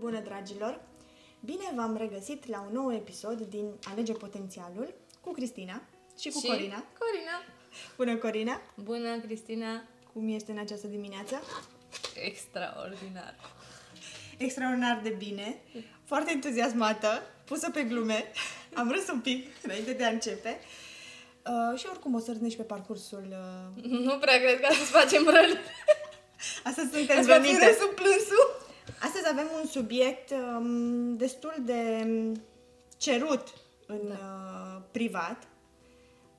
Bună, dragilor! Bine v-am regăsit la un nou episod din Alege Potențialul cu Cristina și cu și Corina. Corina. Bună, Corina! Bună, Cristina. Cum ești în această dimineață? Extraordinar. Extraordinar de bine, foarte entuziasmată, pusă pe glume. Am râs un pic înainte de a începe. Uh, și oricum o să râdnești pe parcursul... Uh... Nu prea cred că să facem răl. Astăzi suntem Îți va fi venite. râsul plânsul. Astăzi avem un subiect um, destul de um, cerut în Da. uh, privat,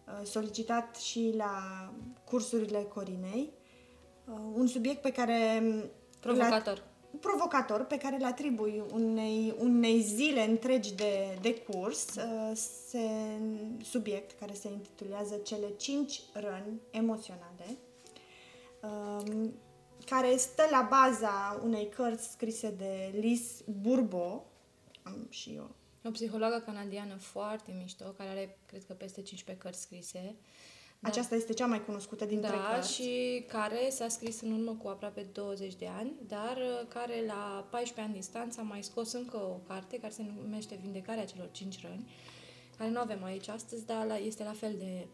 uh, solicitat și la cursurile Corinei. Uh, un subiect pe care... um, Provocator. l-a- provocator pe care îl atribui unei, unei zile întregi de, de curs, uh, se, subiect care se intitulează Cele cinci răni emoționale, um, care stă la baza unei cărți scrise de Liz Bourbeau, am și eu. O psihologă canadiană foarte mișto, care are, cred că, peste 15 cărți scrise. Da. Aceasta este cea mai cunoscută dintre Da, cărți. și care s-a scris în urmă cu aproape 20 de ani, dar uh, care la 14 ani distanță a mai scos încă o carte care se numește Vindecarea celor cinci răni, care nu avem aici astăzi, dar la- este la fel de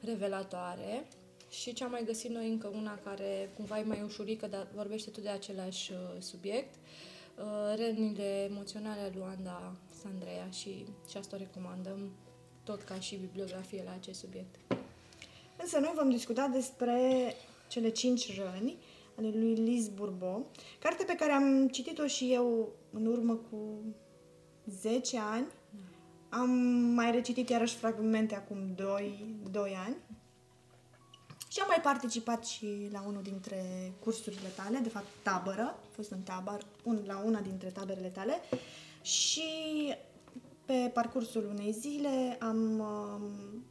revelatoare. Și ce am mai găsit noi încă una care cumva e mai ușurică, dar vorbește tot de același uh, subiect, uh, Rănile emoționale a lui Luanda Sandreea și, și asta o recomandăm tot ca și bibliografie la acest subiect. Însă noi vom discuta despre cele cinci răni ale lui Liz Bourbeau, carte pe care am citit-o și eu în urmă cu 10 ani. Am mai recitit iarăși fragmente acum 2, 2 ani. Și am mai participat și la unul dintre cursurile tale, de fapt tabără, am fost în tabăr, un, la una dintre taberele tale și pe parcursul unei zile am um,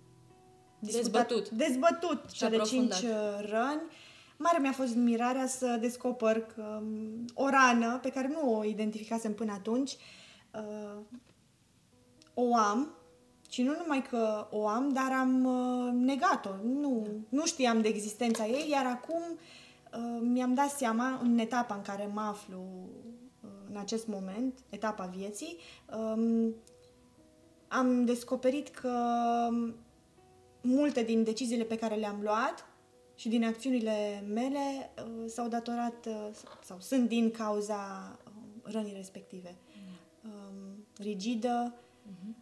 discutat- Dezbătut. dezbătut Și cele cinci aprofundat. uh, răni. Mare mi-a fost mirarea să descoper că um, o rană pe care nu o identificasem până atunci uh, o am și nu numai că o am, dar am uh, negat-o. Nu, nu știam de existența ei, iar acum uh, mi-am dat seama în etapa în care mă aflu uh, în acest moment, etapa vieții, um, am descoperit că um, multe din deciziile pe care le-am luat și din acțiunile mele uh, s-au datorat uh, sau sunt din cauza uh, rănii respective. Um, rigidă, um,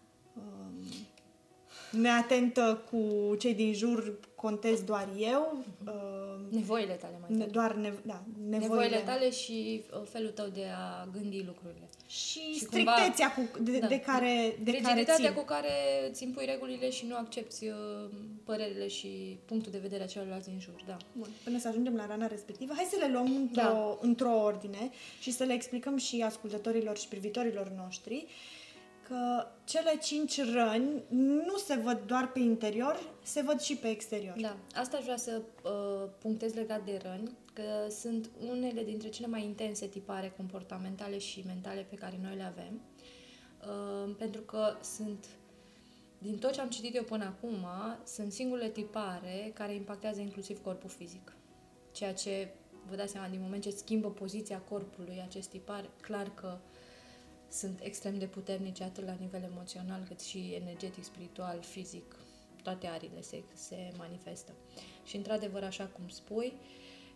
neatentă cu cei din jur, contez doar eu, um, Nevoile tale mai ne- tare. doar ne, da, nevoile, nevoile tale și uh, felul tău de a gândi lucrurile. și, Și strictețea cu, de, da. de care, de care Rigiditatea țin. cu care îți impui regulile și nu accepti uh, părerile și punctul de vedere a celorlalți din jur, da. Bun, până să ajungem la rana respectivă, hai să le luăm într-o, Da. într-o ordine și să le explicăm și ascultătorilor și privitorilor noștri că cele cinci răni nu se văd doar pe interior, se văd și pe exterior. Da, asta aș vrea să uh, punctez legat de răni, că sunt unele dintre cele mai intense tipare comportamentale și mentale pe care noi le avem, uh, pentru că sunt, din tot ce am citit eu până acum, sunt singurele tipare care impactează inclusiv corpul fizic. Ceea ce, vă dați seama, din moment ce schimbă poziția corpului acest tipar, clar că sunt extrem de puternice atât la nivel emoțional cât și energetic, spiritual, fizic, toate arile se, se manifestă. Și într-adevăr, așa cum spui,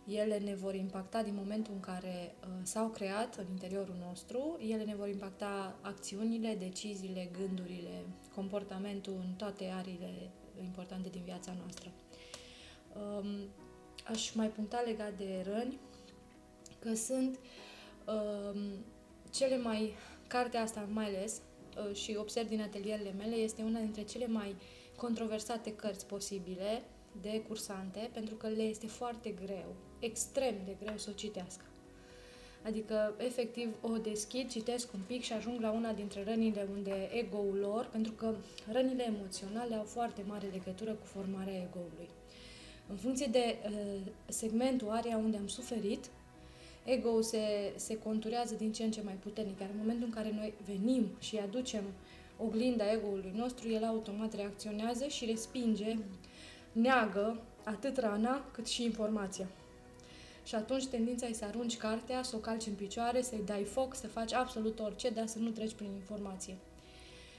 ele ne vor impacta din momentul în care uh, s-au creat în interiorul nostru, ele ne vor impacta acțiunile, deciziile, gândurile, comportamentul în toate arile importante din viața noastră. Um, aș mai puncta legat de răni că sunt um, cele mai, cartea asta mai ales, uh, și observ din atelierele mele, este una dintre cele mai controversate cărți posibile de cursante, pentru că le este foarte greu, extrem de greu să o citească. Adică, efectiv, o deschid, citesc un pic și ajung la una dintre rănile unde ego-ul lor, pentru că rănile emoționale au foarte mare legătură cu formarea ego-ului. În funcție de uh, segmentul, area unde am suferit, ego-ul se, se conturează din ce în ce mai puternic, iar în momentul în care noi venim și aducem oglinda ego-ului nostru, el automat reacționează și respinge, neagă atât rana cât și informația. Și atunci tendința e să arunci cartea, să o calci în picioare, să-i dai foc, să faci absolut orice, dar să nu treci prin informație.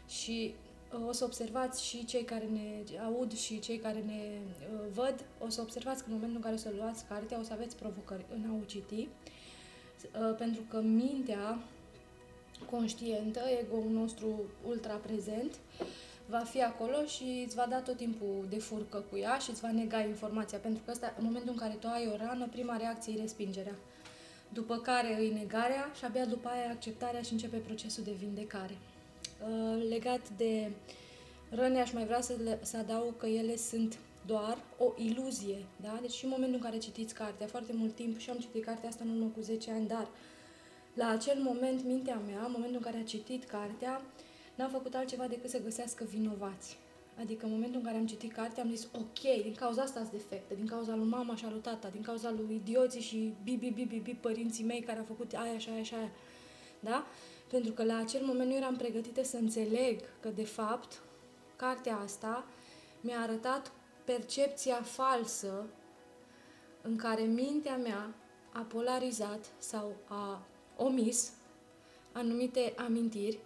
Și uh, o să observați și cei care ne aud și cei care ne uh, văd, o să observați că în momentul în care o să luați cartea, o să aveți provocări în a o citi, uh, pentru că mintea conștientă, ego-ul nostru ultra prezent, va fi acolo și îți va da tot timpul de furcă cu ea și îți va nega informația. Pentru că asta, în momentul în care tu ai o rană, prima reacție e respingerea. După care îi negarea și abia după aia acceptarea și începe procesul de vindecare. Uh, legat de răni, aș mai vrea să, le, să adaug că ele sunt doar o iluzie. Da? Deci și în momentul în care citiți cartea, foarte mult timp, și am citit cartea asta în urmă cu 10 ani, dar la acel moment, mintea mea, în momentul în care a citit cartea, n-a făcut altceva decât să găsească vinovați. Adică în momentul în care am citit cartea am zis, ok, din cauza asta sunt defecte, din cauza lui mama și a lui tata, din cauza lui idioții și bibi, bibi, bibi, părinții mei care au făcut aia și aia și aia. Da? Pentru că la acel moment nu eram pregătită să înțeleg că, de fapt, cartea asta mi-a arătat percepția falsă în care mintea mea a polarizat sau a omis anumite amintiri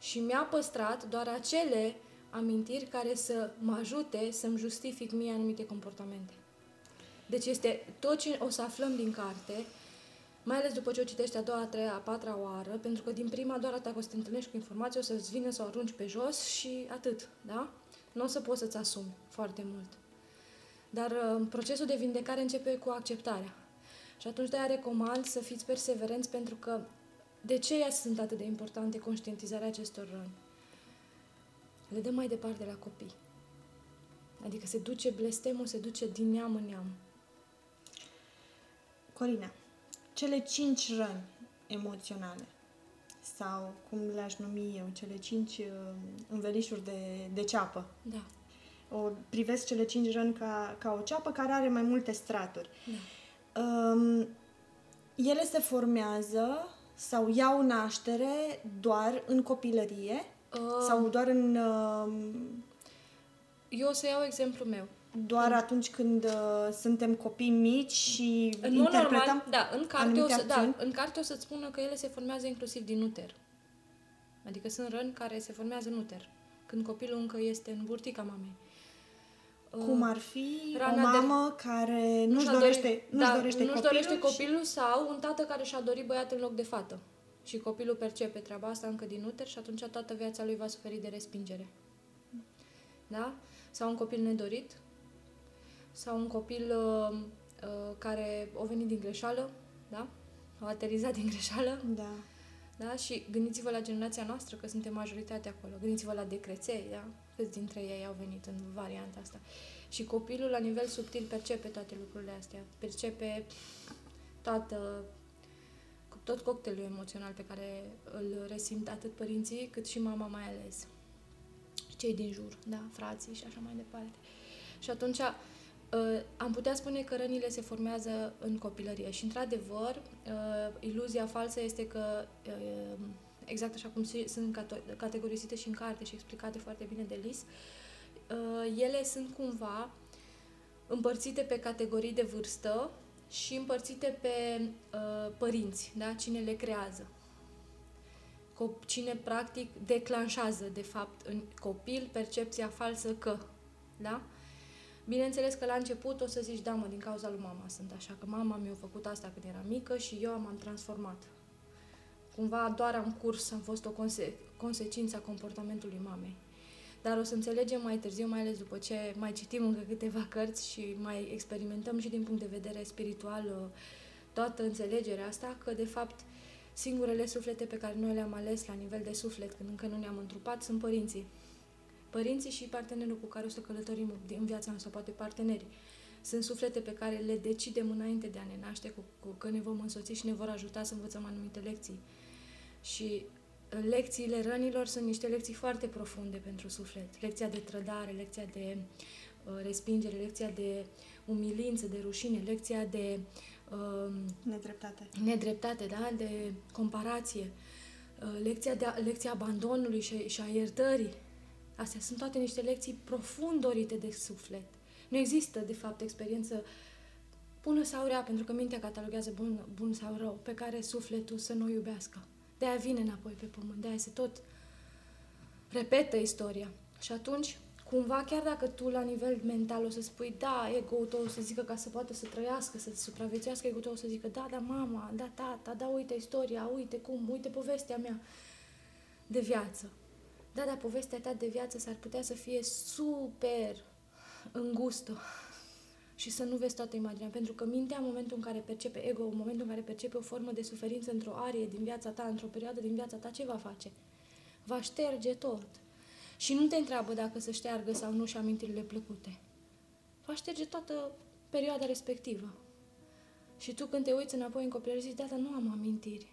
și mi-a păstrat doar acele amintiri care să mă ajute să-mi justific mie anumite comportamente. Deci este tot ce o să aflăm din carte, mai ales după ce o citești a doua, a treia, a patra oară, pentru că din prima doar dacă o să te întâlnești cu informație, o să-ți vină să o arunci pe jos și atât, da? Nu o să poți să-ți asumi foarte mult. Dar uh, procesul de vindecare începe cu acceptarea. Și atunci de-aia recomand să fiți perseverenți pentru că de ce ea sunt atât de importante conștientizarea acestor răni? Le dăm mai departe la copii. Adică se duce blestemul, se duce din neam în neam. Corina, cele cinci răni emoționale sau cum le-aș numi eu, cele cinci uh, învelișuri de, de ceapă. Da. O privesc cele cinci răni ca, ca o ceapă care are mai multe straturi. Da. Um, ele se formează sau iau naștere doar în copilărie uh, sau doar în... Uh, eu o să iau exemplul meu. Doar atunci când uh, suntem copii mici și în interpretăm normal, da, în carte, o să, da, în carte o să-ți spună că ele se formează inclusiv din uter. Adică sunt răni care se formează în uter, când copilul încă este în burtica mamei. Cum ar fi Rana o mamă de... care nu-și dorește, dori, nu da, dorește, nu-și copilul, dorește copilul și... sau un tată care și-a dorit băiat în loc de fată. Și copilul percepe treaba asta încă din uter și atunci toată viața lui va suferi de respingere. Da? Sau un copil nedorit. Sau un copil uh, uh, care a venit din greșeală. Da? A aterizat din greșeală. Da. Da? Și gândiți-vă la generația noastră, că suntem majoritatea acolo. Gândiți-vă la decreței, da? Câți dintre ei au venit în varianta asta. Și copilul, la nivel subtil, percepe toate lucrurile astea. Percepe toată, tot cocktailul emoțional pe care îl resimt atât părinții, cât și mama mai ales. Cei din jur, da? Frații și așa mai departe. Și atunci Uh, am putea spune că rănile se formează în copilărie și, într-adevăr, uh, iluzia falsă este că, uh, exact așa cum sunt categorisite și în carte și explicate foarte bine de Lis, uh, ele sunt cumva împărțite pe categorii de vârstă și împărțite pe uh, părinți, da? cine le creează. Cine, practic, declanșează, de fapt, în copil percepția falsă că, da? Bineînțeles că la început o să zici, da mă, din cauza lui mama sunt așa, că mama mi-a făcut asta când eram mică și eu m-am transformat. Cumva doar am curs, am fost o conse- consecință a comportamentului mamei. Dar o să înțelegem mai târziu, mai ales după ce mai citim încă câteva cărți și mai experimentăm și din punct de vedere spiritual uh, toată înțelegerea asta, că de fapt singurele suflete pe care noi le-am ales la nivel de suflet când încă nu ne-am întrupat sunt părinții părinții și partenerul cu care o să călătorim în viața noastră, poate parteneri. Sunt suflete pe care le decidem înainte de a ne naște, cu, cu, că ne vom însoți și ne vor ajuta să învățăm anumite lecții. Și uh, lecțiile rănilor sunt niște lecții foarte profunde pentru suflet. Lecția de trădare, lecția de uh, respingere, lecția de umilință, de rușine, lecția de uh, nedreptate. Nedreptate, da? De comparație. Uh, lecția, de, lecția abandonului și, și a iertării Astea sunt toate niște lecții profund dorite de suflet. Nu există, de fapt, experiență bună sau rea, pentru că mintea cataloguează bun, bun sau rău, pe care sufletul să nu o iubească. De-aia vine înapoi pe pământ, de-aia se tot repetă istoria. Și atunci, cumva, chiar dacă tu la nivel mental o să spui, da, ego-ul tău o să zică ca să poată să trăiască, să supraviețuiască, ego-ul tău o să zică, da, da, mama, da, tata, da, uite istoria, uite cum, uite povestea mea de viață. Da, dar povestea ta de viață s-ar putea să fie super îngustă și să nu vezi toată imaginea. Pentru că mintea, în momentul în care percepe ego, în momentul în care percepe o formă de suferință într-o arie din viața ta, într-o perioadă din viața ta, ce va face? Va șterge tot. Și nu te întreabă dacă să șteargă sau nu și amintirile plăcute. Va șterge toată perioada respectivă. Și tu când te uiți înapoi în copilărie zici, da, dar nu am amintiri.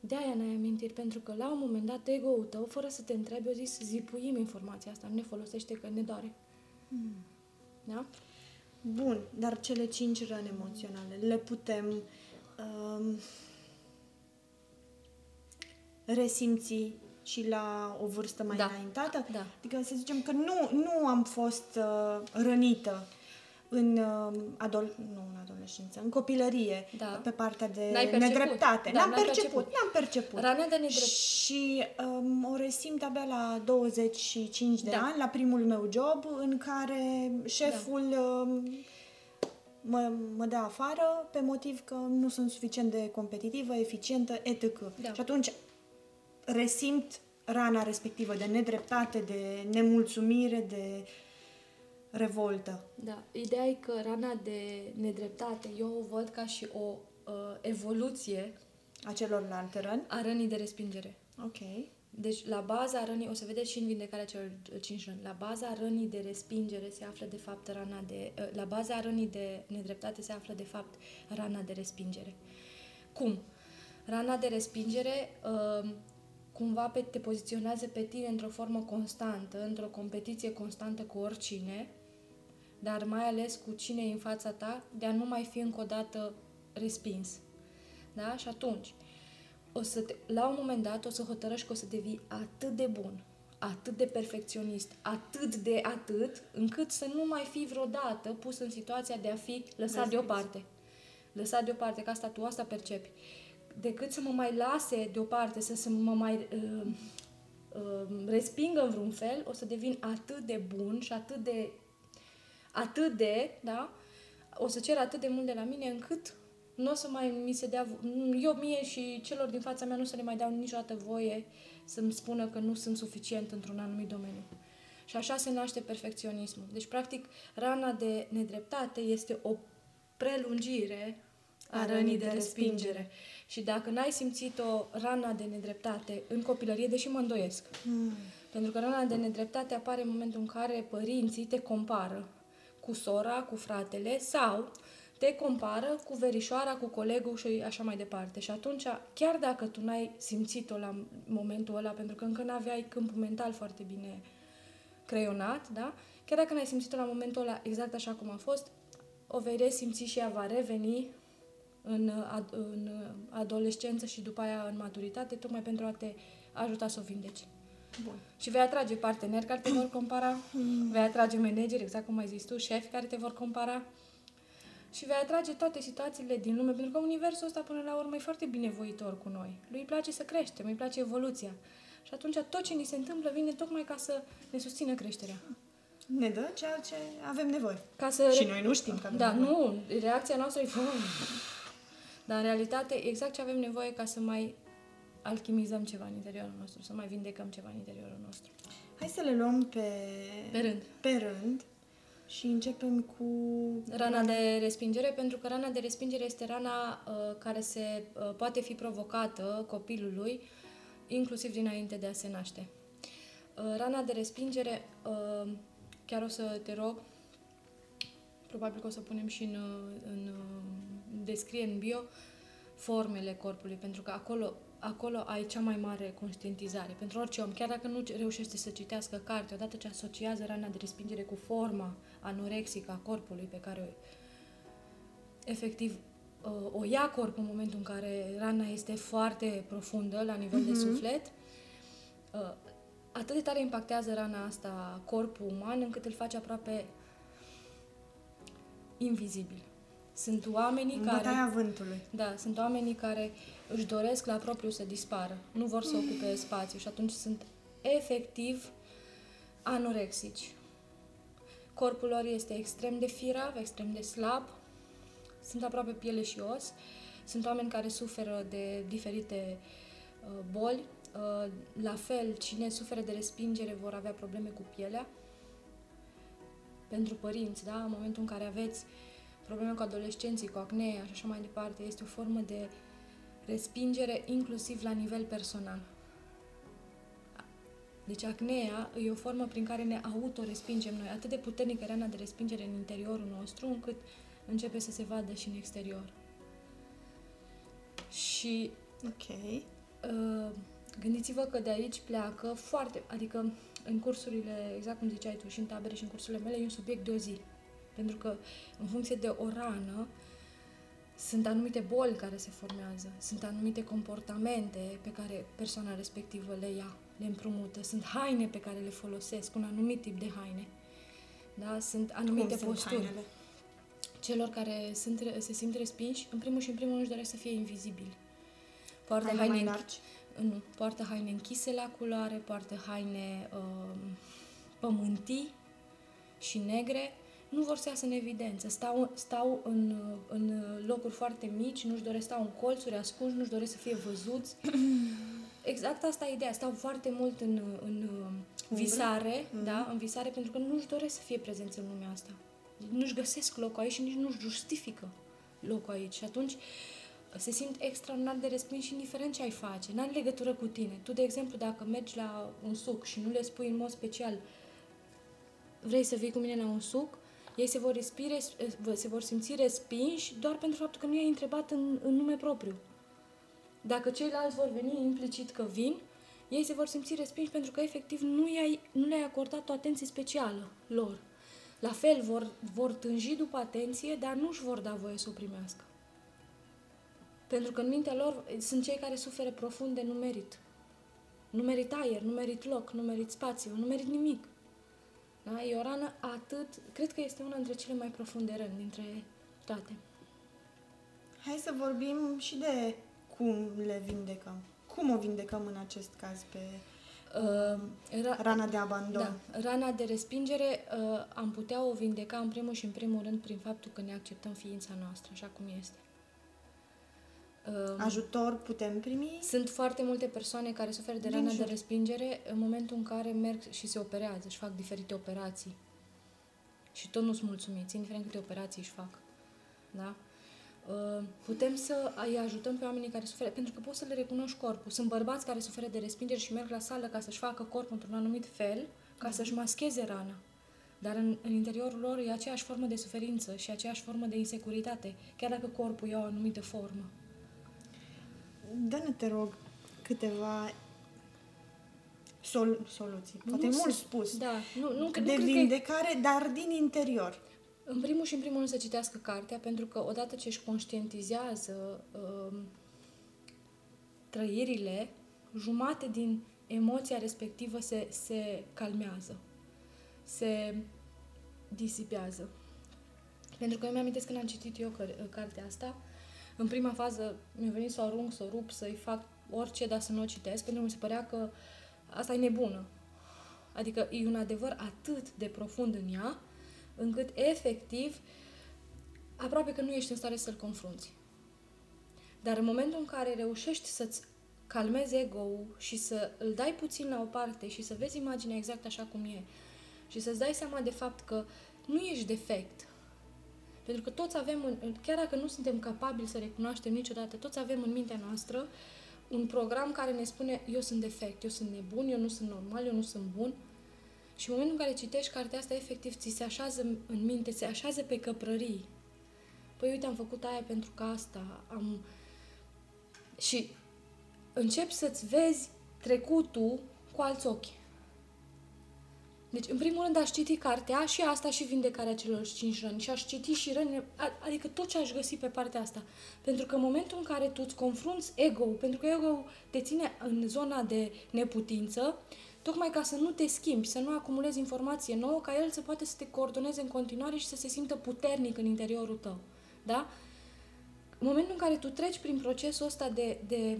De-aia n-ai amintiri, pentru că la un moment dat ego-ul tău, fără să te întrebi, o zis, zipuim informația asta, nu ne folosește că ne doare. Hmm. Da? Bun, dar cele cinci răni emoționale le putem um, resimți și la o vârstă mai Da. înaintată? Da. Adică să zicem că nu, nu am fost uh, rănită în, uh, adol- nu în adolescență, în copilărie, Da. pe partea de N-ai perceput. nedreptate. Da, n-am n-ai perceput, perceput. n-am perceput. Rana de nedrept. Și um, o resimt abia la 25 de Da. ani, la primul meu job, în care șeful um, mă, mă dă afară pe motiv că nu sunt suficient de competitivă, eficientă, etc. Da. Și atunci resimt rana respectivă de nedreptate, de nemulțumire, de revoltă. Da, ideea e că rana de nedreptate, eu o văd ca și o uh, evoluție A celorlalte răni. a rănii de respingere. Ok. Deci, la baza rănii, o să vedeți și în vindecarea celor cinci răni, la baza rănii de respingere se află de fapt rana de... uh, La baza rănii de nedreptate se află de fapt rana de respingere. Cum? Rana de respingere uh, cumva pe, te poziționează pe tine într-o formă constantă, într-o competiție constantă cu oricine, dar mai ales cu cine e în fața ta, de a nu mai fi încă o dată respins. Da? Și atunci, o să te, la un moment dat o să hotărăști că o să devii atât de bun, atât de perfecționist, atât de atât, încât să nu mai fi vreodată pus în situația de a fi lăsat Respins. deoparte. Lăsat deoparte, că asta tu asta percepi. Decât să mă mai lase deoparte, să, să mă mai uh, uh, respingă în vreun fel, o să devin atât de bun și atât de atât de, da? O să cer atât de mult de la mine încât nu o să mai mi se dea, vo- eu mie și celor din fața mea nu o să le mai dau niciodată voie să-mi spună că nu sunt suficient într-un anumit domeniu. Și așa se naște perfecționismul. Deci, practic, rana de nedreptate este o prelungire a rănii de respingere. Și dacă n-ai simțit o rana de nedreptate în copilărie, deși mă îndoiesc, Hmm. pentru că rana de nedreptate apare în momentul în care părinții te compară cu sora, cu fratele sau te compară cu verișoara, cu colegul și așa mai departe. Și atunci, chiar dacă tu n-ai simțit-o la momentul ăla, pentru că încă n-aveai câmpul mental foarte bine creionat, da? Chiar dacă n-ai simțit-o la momentul ăla exact așa cum a fost, o vei resimți și ea va reveni în, ad- în adolescență și după aia în maturitate, tocmai pentru a te ajuta să o vindeci. Bun. Și vei atrage parteneri care te vor compara, vei atrage manageri, exact cum ai zis tu, șefi care te vor compara și vei atrage toate situațiile din lume, pentru că universul ăsta până la urmă e foarte binevoitor cu noi. Lui îi place să creștem, îi place evoluția. Și atunci tot ce ni se întâmplă vine tocmai ca să ne susțină creșterea. Ne dă ceea ce avem nevoie. Ca să Și noi nu știm că avem Da, nevoie. nu, reacția noastră e "Fum." Dar în realitate exact ce avem nevoie ca să mai alchimizăm ceva în interiorul nostru, să mai vindecăm ceva în interiorul nostru. Hai să le luăm pe, Pe rând. pe rând și începem cu... Rana de respingere, pentru că rana de respingere este rana uh, care se uh, poate fi provocată copilului, inclusiv dinainte de a se naște. Uh, rana de respingere, uh, chiar o să te rog, probabil că o să punem și în, uh, în uh, descriere în bio, formele corpului, pentru că acolo, acolo ai cea mai mare conștientizare. Pentru orice om, chiar dacă nu reușește să citească carte, odată ce asociază rana de respingere cu forma anorexică a corpului pe care efectiv uh, o ia corpul în momentul în care rana este foarte profundă la nivel de suflet, uh, atât de tare impactează rana asta corpul uman încât îl face aproape invizibil. Sunt oamenii În care... bătaia vântului. Da, sunt oamenii care își doresc la propriu să dispară. Nu vor să ocupe spațiu și atunci sunt efectiv anorexici. Corpul lor este extrem de firav, extrem de slab, sunt aproape piele și os. Sunt oameni care suferă de diferite uh, boli. Uh, la fel, cine suferă de respingere vor avea probleme cu pielea. Pentru părinți, da? În momentul în care aveți probleme cu adolescenții, cu acnee și așa mai departe, este o formă de respingere inclusiv la nivel personal. Deci acnea e o formă prin care ne auto-respingem noi. Atât de puternică rana de respingere în interiorul nostru, încât începe să se vadă și în exterior. Și Ok. uh, gândiți-vă că de aici pleacă foarte, adică în cursurile, exact cum ziceai tu, și în tabere și în cursurile mele, e un subiect de o zi. Pentru că în funcție de o rană, sunt anumite boli care se formează, sunt anumite comportamente pe care persoana respectivă le ia, le împrumută, sunt haine pe care le folosesc, un anumit tip de haine. Da? Sunt anumite Cum sunt posturi. hainele? Celor care sunt, se simt respinși, în primul și în primul rând își doresc să fie invizibili. Poartă Haine haine, mai închi- largi? nu, poartă haine închise la culoare, poartă haine uh, pământii și negre, nu vor să iasă în evidență. Stau, stau în, uh, în locuri foarte mici, nu-și doresc stau în colțuri ascunși, nu-și doresc să fie văzuți. Exact asta e ideea. Stau foarte mult în, în uh, visare, da, în visare, pentru că nu-și doresc să fie prezenți în lumea asta. Nu-și găsesc locul aici și nici nu-și justifică locul aici. Și atunci se simt extraordinar de respins și indiferent ce ai face. N-are legătură cu tine. Tu, de exemplu, dacă mergi la un suc și nu le spui în mod special vrei să vii cu mine la un suc, ei se vor, respire, se vor simți respinși doar pentru faptul că nu i-ai întrebat în, în nume propriu. Dacă ceilalți vor veni implicit că vin, ei se vor simți respinși pentru că efectiv nu, i-ai, nu le-ai acordat o atenție specială lor. La fel, vor, vor tânji după atenție, dar nu își vor da voie să o primească. Pentru că în mintea lor sunt cei care suferă profund de nu merit. Nu merit aer, nu merit loc, nu merit spațiu, nu merit nimic. Da? E o rană atât... Cred că este una dintre cele mai profunde răni dintre toate. Hai să vorbim și de cum le vindecăm. Cum o vindecăm în acest caz pe Uh, ra- rana de abandon? Da, rana de respingere uh, am putea o vindeca în primul și în primul rând prin faptul că ne acceptăm ființa noastră așa cum este. Uh, Ajutor putem primi? sunt foarte multe persoane care suferă de Din rana jur. de respingere în momentul în care merg și se operează, își fac diferite operații. Și tot nu sunt mulțumiți, indiferent câte operații își fac. Da? Uh, Putem să îi ajutăm pe oamenii care suferă, pentru că poți să le recunoști corpul. Sunt bărbați care suferă de respingere și merg la sală ca să-și facă corpul într-un anumit fel, ca să-și mascheze rana. Dar în, în interiorul lor e aceeași formă de suferință și aceeași formă de insecuritate, chiar dacă corpul ia o anumită formă. Dă-ne, te rog, câteva sol- soluții. Poate Nu mult sunt- spus. Da, nu, nu, nu de cred că e- vindecare, dar din interior. În primul și în primul rând să citească cartea, pentru că odată ce își conștientizează um, trăirile, jumate din emoția respectivă se, se calmează, se disipează. Pentru că eu mi-am când am citit eu căr- cartea asta, în prima fază mi-a venit să o arunc, să o rup, să-i fac orice, dar să nu o citesc, pentru că mi se părea că asta e nebună. Adică e un adevăr atât de profund în ea, încât efectiv aproape că nu ești în stare să-l confrunți. Dar în momentul în care reușești să-ți calmezi ego-ul și să îl dai puțin la o parte și să vezi imaginea exact așa cum e și să-ți dai seama de fapt că nu ești defect. Pentru că toți avem, în, chiar dacă nu suntem capabili să recunoaștem niciodată, toți avem în mintea noastră un program care ne spune eu sunt defect, eu sunt nebun, eu nu sunt normal, eu nu sunt bun. Și în momentul în care citești cartea asta, efectiv, ți se așează în minte, se așează pe căprării. Păi uite, am făcut aia pentru că asta, am... Și începi să-ți vezi trecutul cu alți ochi. Deci, în primul rând, aș citi cartea și asta și vindecarea celor cinci răni. Și aș citi și răni, adică tot ce aș găsi pe partea asta. Pentru că în momentul în care tu îți confrunți ego pentru că ego te ține în zona de neputință, tocmai ca să nu te schimbi, să nu acumulezi informație nouă, ca el să poate să te coordoneze în continuare și să se simtă puternic în interiorul tău. Da? În momentul în care tu treci prin procesul ăsta de, de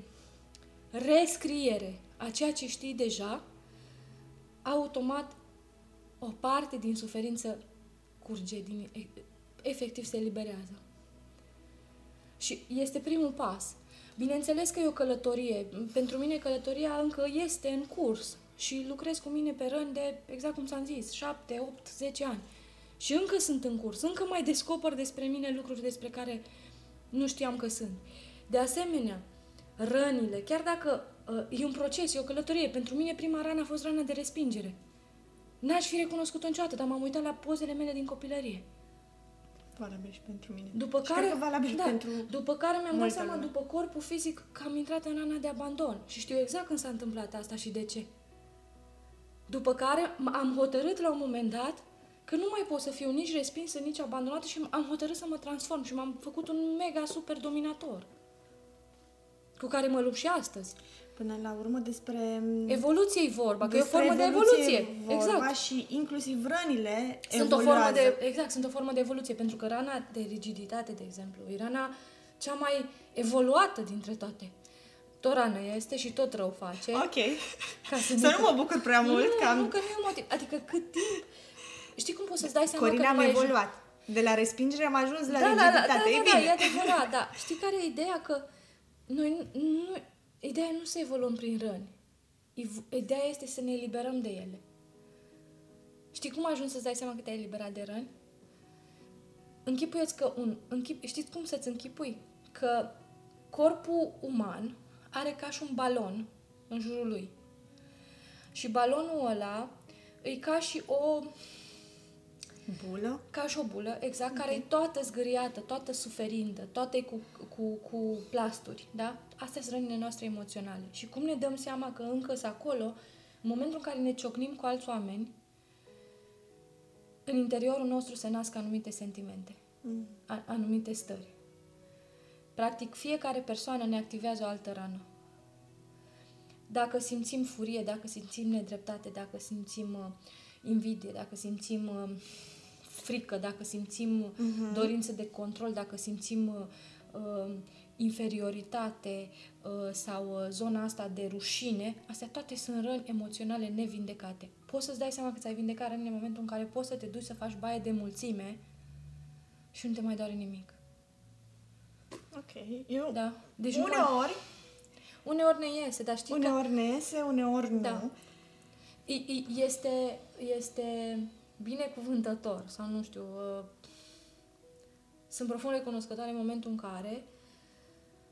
rescriere a ceea ce știi deja, automat o parte din suferință curge, din, efectiv se eliberează. Și este primul pas. Bineînțeles că e o călătorie. Pentru mine călătoria încă este în curs și lucrez cu mine pe rând de, exact cum ți-am zis, 7, 8, 10 ani. Și încă sunt în curs, încă mai descoper despre mine lucruri despre care nu știam că sunt. De asemenea, rănile, chiar dacă uh, e un proces, e o călătorie, pentru mine prima rană a fost rana de respingere. N-aș fi recunoscut-o niciodată, dar m-am uitat la pozele mele din copilărie. Valabil și pentru mine. După și care, cred că valabil da, pentru după care mi-am dat multă seama, lume. după corpul fizic, că am intrat în rana de abandon. Și știu exact când s-a întâmplat asta și de ce. După care m- am hotărât la un moment dat că nu mai pot să fiu nici respinsă, nici abandonată și am hotărât să mă transform și m-am făcut un mega super dominator cu care mă lupt și astăzi. Până la urmă despre... Evoluție-i vorba, că e o despre formă de evoluție evoluție. Vorba Exact. și inclusiv rănile Sunt o evoluează. formă de, exact, sunt o formă de evoluție, pentru că rana de rigiditate, de exemplu, e rana cea mai evoluată dintre toate. Tot rană este și tot rău face. Ok. Ca să, Să nu mă bucur prea mult nu, că am... nu, că nu e un motiv. Adică cât timp... Știi cum poți să-ți dai seama Corina că am nu mai ești- evoluat. De la respingere am ajuns la da, da, da, da, rigiditate. e da, da, bine. e adevărat, da. Știi care e ideea? Că noi nu, nu, ideea nu să evoluăm prin răni. Iv- Ideea este să ne eliberăm de ele. Știi cum ajungi să-ți dai seama că te-ai eliberat de răni? Închipuieți că un... Închip, știți cum să-ți închipui? Că corpul uman are ca și un balon în jurul lui. Și balonul ăla e ca și o Bulă? ca și o bulă, exact, okay. care e toată zgâriată, toată suferindă, toată e cu, cu, cu plasturi, da? Astea sunt rănile noastre emoționale. Și cum ne dăm seama că încă sunt acolo, în momentul în care ne ciocnim cu alți oameni, în interiorul nostru se nasc anumite sentimente, Mm. a- anumite stări. Practic, fiecare persoană ne activează o altă rană. Dacă simțim furie, dacă simțim nedreptate, dacă simțim uh, invidie, dacă simțim uh, frică, dacă simțim uh, dorință de control, dacă simțim uh, uh, inferioritate uh, sau uh, zona asta de rușine, astea toate sunt răni emoționale nevindecate. Poți să-ți dai seama că ți-ai vindecat rănile în momentul în care poți să te duci să faci baie de mulțime și nu te mai doare nimic. Ok. Eu... Da. Deci nu mai- uneori, uneori ne iese, dar știi că uneori ne iese, uneori nu. Da. I- i- este, este binecuvântător sau nu știu, uh, sunt profund recunoscătoare în momentul în care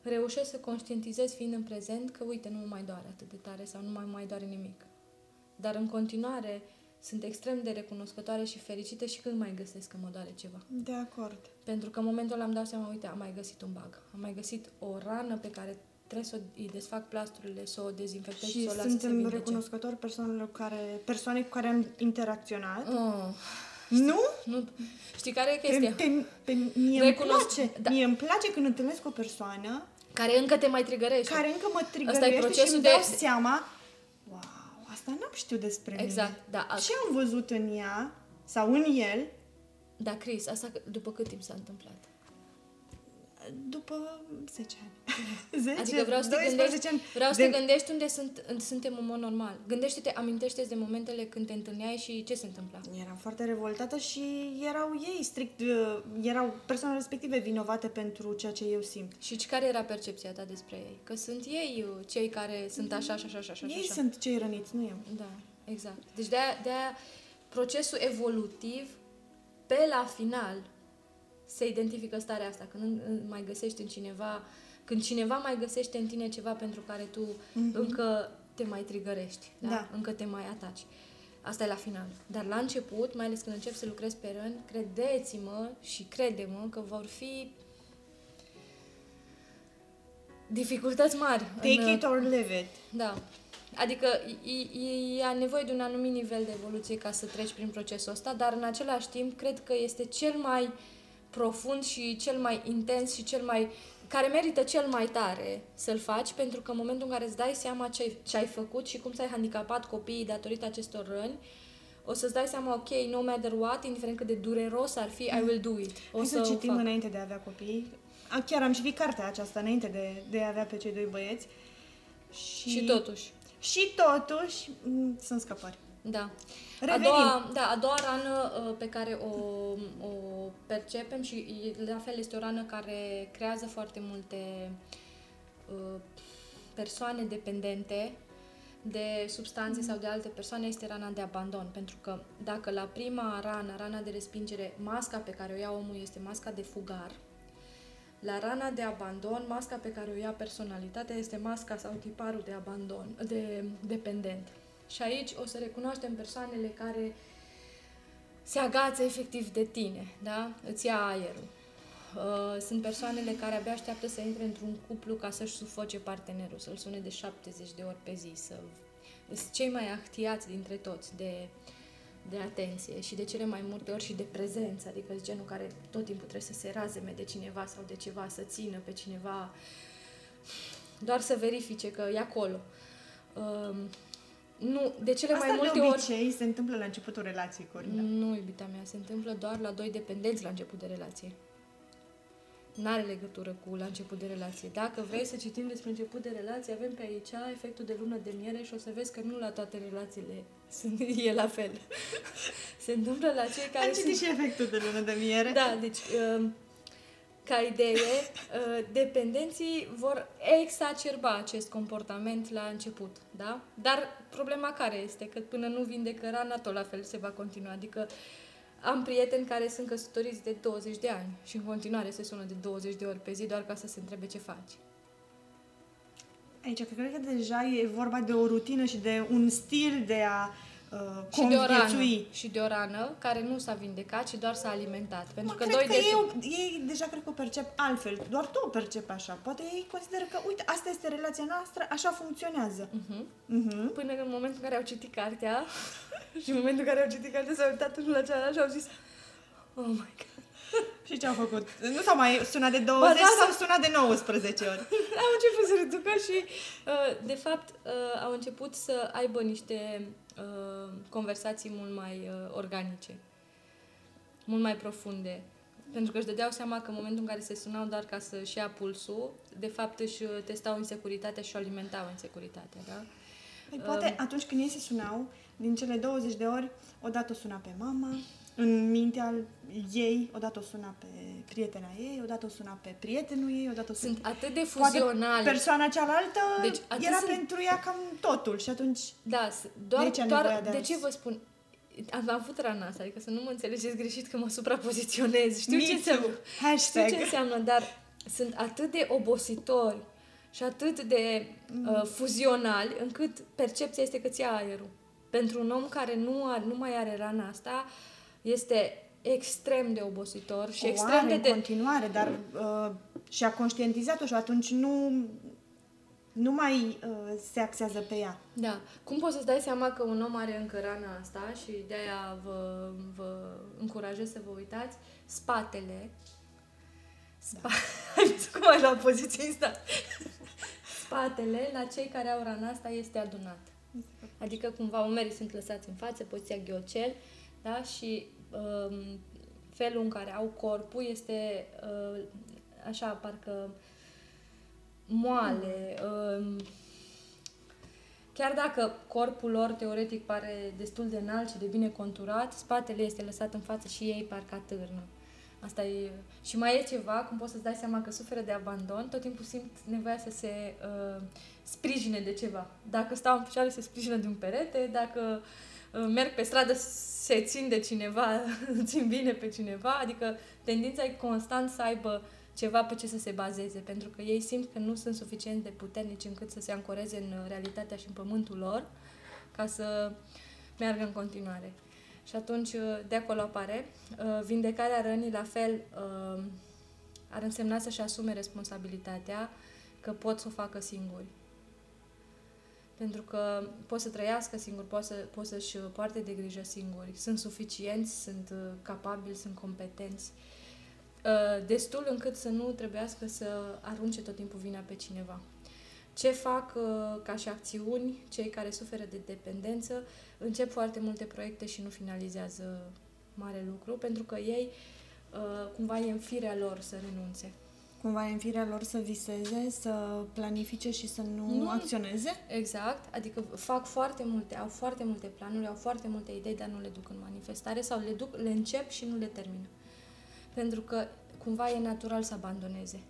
reușesc să conștientizez fiind în prezent că uite, nu mă mai doare atât de tare sau nu mai mai doare nimic. Dar în continuare sunt extrem de recunoscătoare și fericită și când mai găsesc că mă doare ceva. De acord. Pentru că în momentul ăla îmi dau seama, uite, am mai găsit un bug. Am mai găsit o rană pe care trebuie să o îi desfac plasturile, să o dezinfectez și, Și să o las să se suntem vindece. recunoscători persoanelor care, persoane cu care am interacționat. Oh, Nu? nu. Știi care e Pe, chestia? pe, pe, mie Recunosc- îmi place. da. Mie îmi place când întâlnesc o persoană Care încă te mai trigărește. care încă mă Asta e trigărește și procesul îmi de- dau seama wow, asta n-am știut despre Exact, mine. da. A- Ce am văzut în ea sau în el Da, Chris, asta că- după cât timp s-a întâmplat? După 10 ani. 10, Adică vreau să te 12 gândești, ani. vreau să de, te gândești unde sunt, unde suntem în mod normal. Gândește-te, amintește de momentele când te întâlneai și ce se întâmpla. Eram foarte revoltată și erau ei strict, uh, erau persoanele respective vinovate pentru ceea ce eu simt. Și care era percepția ta despre ei? Că sunt ei uh, cei care sunt așa, așa, așa, așa, așa. Ei așa. sunt cei răniți, nu eu. Da, exact. Deci de-aia, de-aia procesul evolutiv, pe la final, se identifică starea asta. Când în- în- mai găsești în cineva, când cineva mai găsește în tine ceva pentru care tu încă te mai trigărești, da? Da. încă te mai ataci. Asta e la final. Dar la început, mai ales când încep să lucrez pe rând, credeți-mă și crede-mă că vor fi dificultăți mari. Take în, it or live it. da. Adică e, e, e nevoie de un anumit nivel de evoluție ca să treci prin procesul ăsta, dar în același timp cred că este cel mai profund și cel mai intens și cel mai care merită cel mai tare să-l faci, pentru că în momentul în care îți dai seama ce ai, ce ai făcut și cum ți-ai handicapat copiii datorită acestor răni, o să-ți dai seama, ok, no matter what, indiferent cât de dureros ar fi, I will do it. O Hai să, o citim fac. înainte de a avea copii. A, chiar am citit cartea aceasta înainte de, de a avea pe cei doi băieți. Și, Și totuși. Și totuși, m, sunt scăpări. Da. A Revenim. doua, da, a doua rană uh, pe care o, o percepem și e- la fel este o rană care creează foarte multe uh, persoane dependente de substanțe sau de alte persoane este rana de abandon. Pentru că dacă la prima rană, rana de respingere, masca pe care o ia omul este masca de fugar, la rana de abandon, masca pe care o ia personalitatea este masca sau tiparul de abandon, de dependent. Și aici o să recunoaștem persoanele care se agață efectiv de tine, da? Îți ia aerul. Uh, Sunt persoanele care abia așteaptă să intre într-un cuplu ca să-și sufoce partenerul, să-l sune de 70 de ori pe zi, să... Sunt cei mai ahtiați dintre toți de, de atenție și de cele mai multe ori și de prezență, adică sunt genul care tot timpul trebuie să se razeme de cineva sau de ceva, să țină pe cineva, doar să verifice că e acolo. Um, nu, de cele Asta mai multe de ori... obicei se întâmplă la începutul relației, Corina. Nu, iubita mea, se întâmplă doar la doi dependenți la început de relație. N-are legătură cu la început de relație. Dacă vrei să citim despre început de relație, avem pe aici efectul de lună de miere și o să vezi că nu la toate relațiile sunt, e la fel. Se întâmplă la cei care Am citit sunt... și efectul de lună de miere. Da, deci, um, ca idee, uh, dependenții vor exacerba acest comportament la început, da? Dar problema care este? Că până nu vindecă rana, tot la fel se va continua. Adică am prieteni care sunt căsătoriți de 20 de ani și în continuare se sună de 20 de ori pe zi doar ca să se întrebe ce faci. Aici cred că deja e vorba de o rutină și de un stil de a uh, Și de o rană. conviețui. Și de o rană care nu s-a vindecat, ci doar s-a alimentat. Pentru Mă, că cred doi că de... ei, o- ei deja cred că o percep altfel. Doar tu o percepi așa. Poate ei consideră că, uite, asta este relația noastră, așa funcționează. Mhm. Mhm. Până în momentul în care au citit cartea și în momentul în care au citit cartea s-au uitat unul la cealaltă și au zis Oh my God. Și ce au făcut? Nu s-au mai sunat de 20, Ba da, s-au sunat de 19 ori. Au început să reducă și, uh, de fapt, uh, au început să aibă niște uh, conversații mult mai uh, organice, mult mai profunde. Pentru că își dădeau seama că în momentul în care se sunau doar ca să-și ia pulsul, de fapt își uh, testau insecuritatea și o alimentau insecuritatea, da? Păi, poate atunci când ei se sunau, din cele 20 de ori, odată o suna pe mama, în mintea ei, odată o suna pe prietena ei, odată o suna pe prietenul ei, odată o suna... Sunt atât de Poate fuzionale. persoana cealaltă Deci, deci, atât era sunt- pentru ea cam totul și atunci... Da, s- doar, De aici doar nevoia de de, a- ce vă spun? Am avut rana asta, adică să nu mă înțelegeți greșit că mă suprapoziționez. Știu Me ce too. înseamnă. Hashtag. Știu ce înseamnă, dar sunt atât de obositori și atât de uh, fuzionali încât percepția este că ți ia aerul. Pentru un om care nu, are, nu mai are rana asta, este extrem de obositor și o extrem are de, în de continuare, dar uh, și-a conștientizat-o și atunci nu, nu mai uh, se axează pe ea. Da. Cum poți să-ți dai seama că un om are încă rana asta și de-aia vă, vă încurajez să vă uitați? Spatele. Spa... Ai văzut cum ai luat poziție instant? Spatele la cei care au rana asta este adunat. Adică cumva umerii sunt lăsați în față, poziția ghiocel, da? Și um, felul în care au corpul este uh, așa, parcă moale. Um, chiar dacă corpul lor teoretic pare destul de înalt și de bine conturat, spatele este lăsat în față și ei parcă atârnă. Asta e... Și mai e ceva, cum poți să-ți dai seama că suferă de abandon, tot timpul simt nevoia să se uh, sprijine de ceva. Dacă stau în picioare, se sprijină de un perete, dacă uh, merg pe stradă, se țin de cineva, țin bine pe cineva, adică tendința e constant să aibă ceva pe ce să se bazeze, pentru că ei simt că nu sunt suficient de puternici încât să se ancoreze în uh, realitatea și în pământul lor ca să meargă în continuare. Și atunci uh, de acolo apare. Uh, Vindecarea rănii, la fel, uh, ar însemna să-și asume responsabilitatea că pot să o facă singuri. Pentru că pot să trăiască singuri, pot, să, pot să-și poarte de grijă singuri. Sunt suficienți, sunt uh, capabili, sunt competenți. Uh, Destul încât să nu trebuiască să arunce tot timpul vina pe cineva. Ce fac uh, ca și acțiuni cei care suferă de dependență? Încep foarte multe proiecte și nu finalizează mare lucru, pentru că ei uh, cumva e în firea lor să renunțe. Cumva e în firea lor să viseze, să planifice și să nu, nu acționeze? Exact, adică fac foarte multe, au foarte multe planuri, au foarte multe idei, dar nu le duc în manifestare sau le, duc, le încep și nu le termină. Pentru că cumva e natural să abandoneze.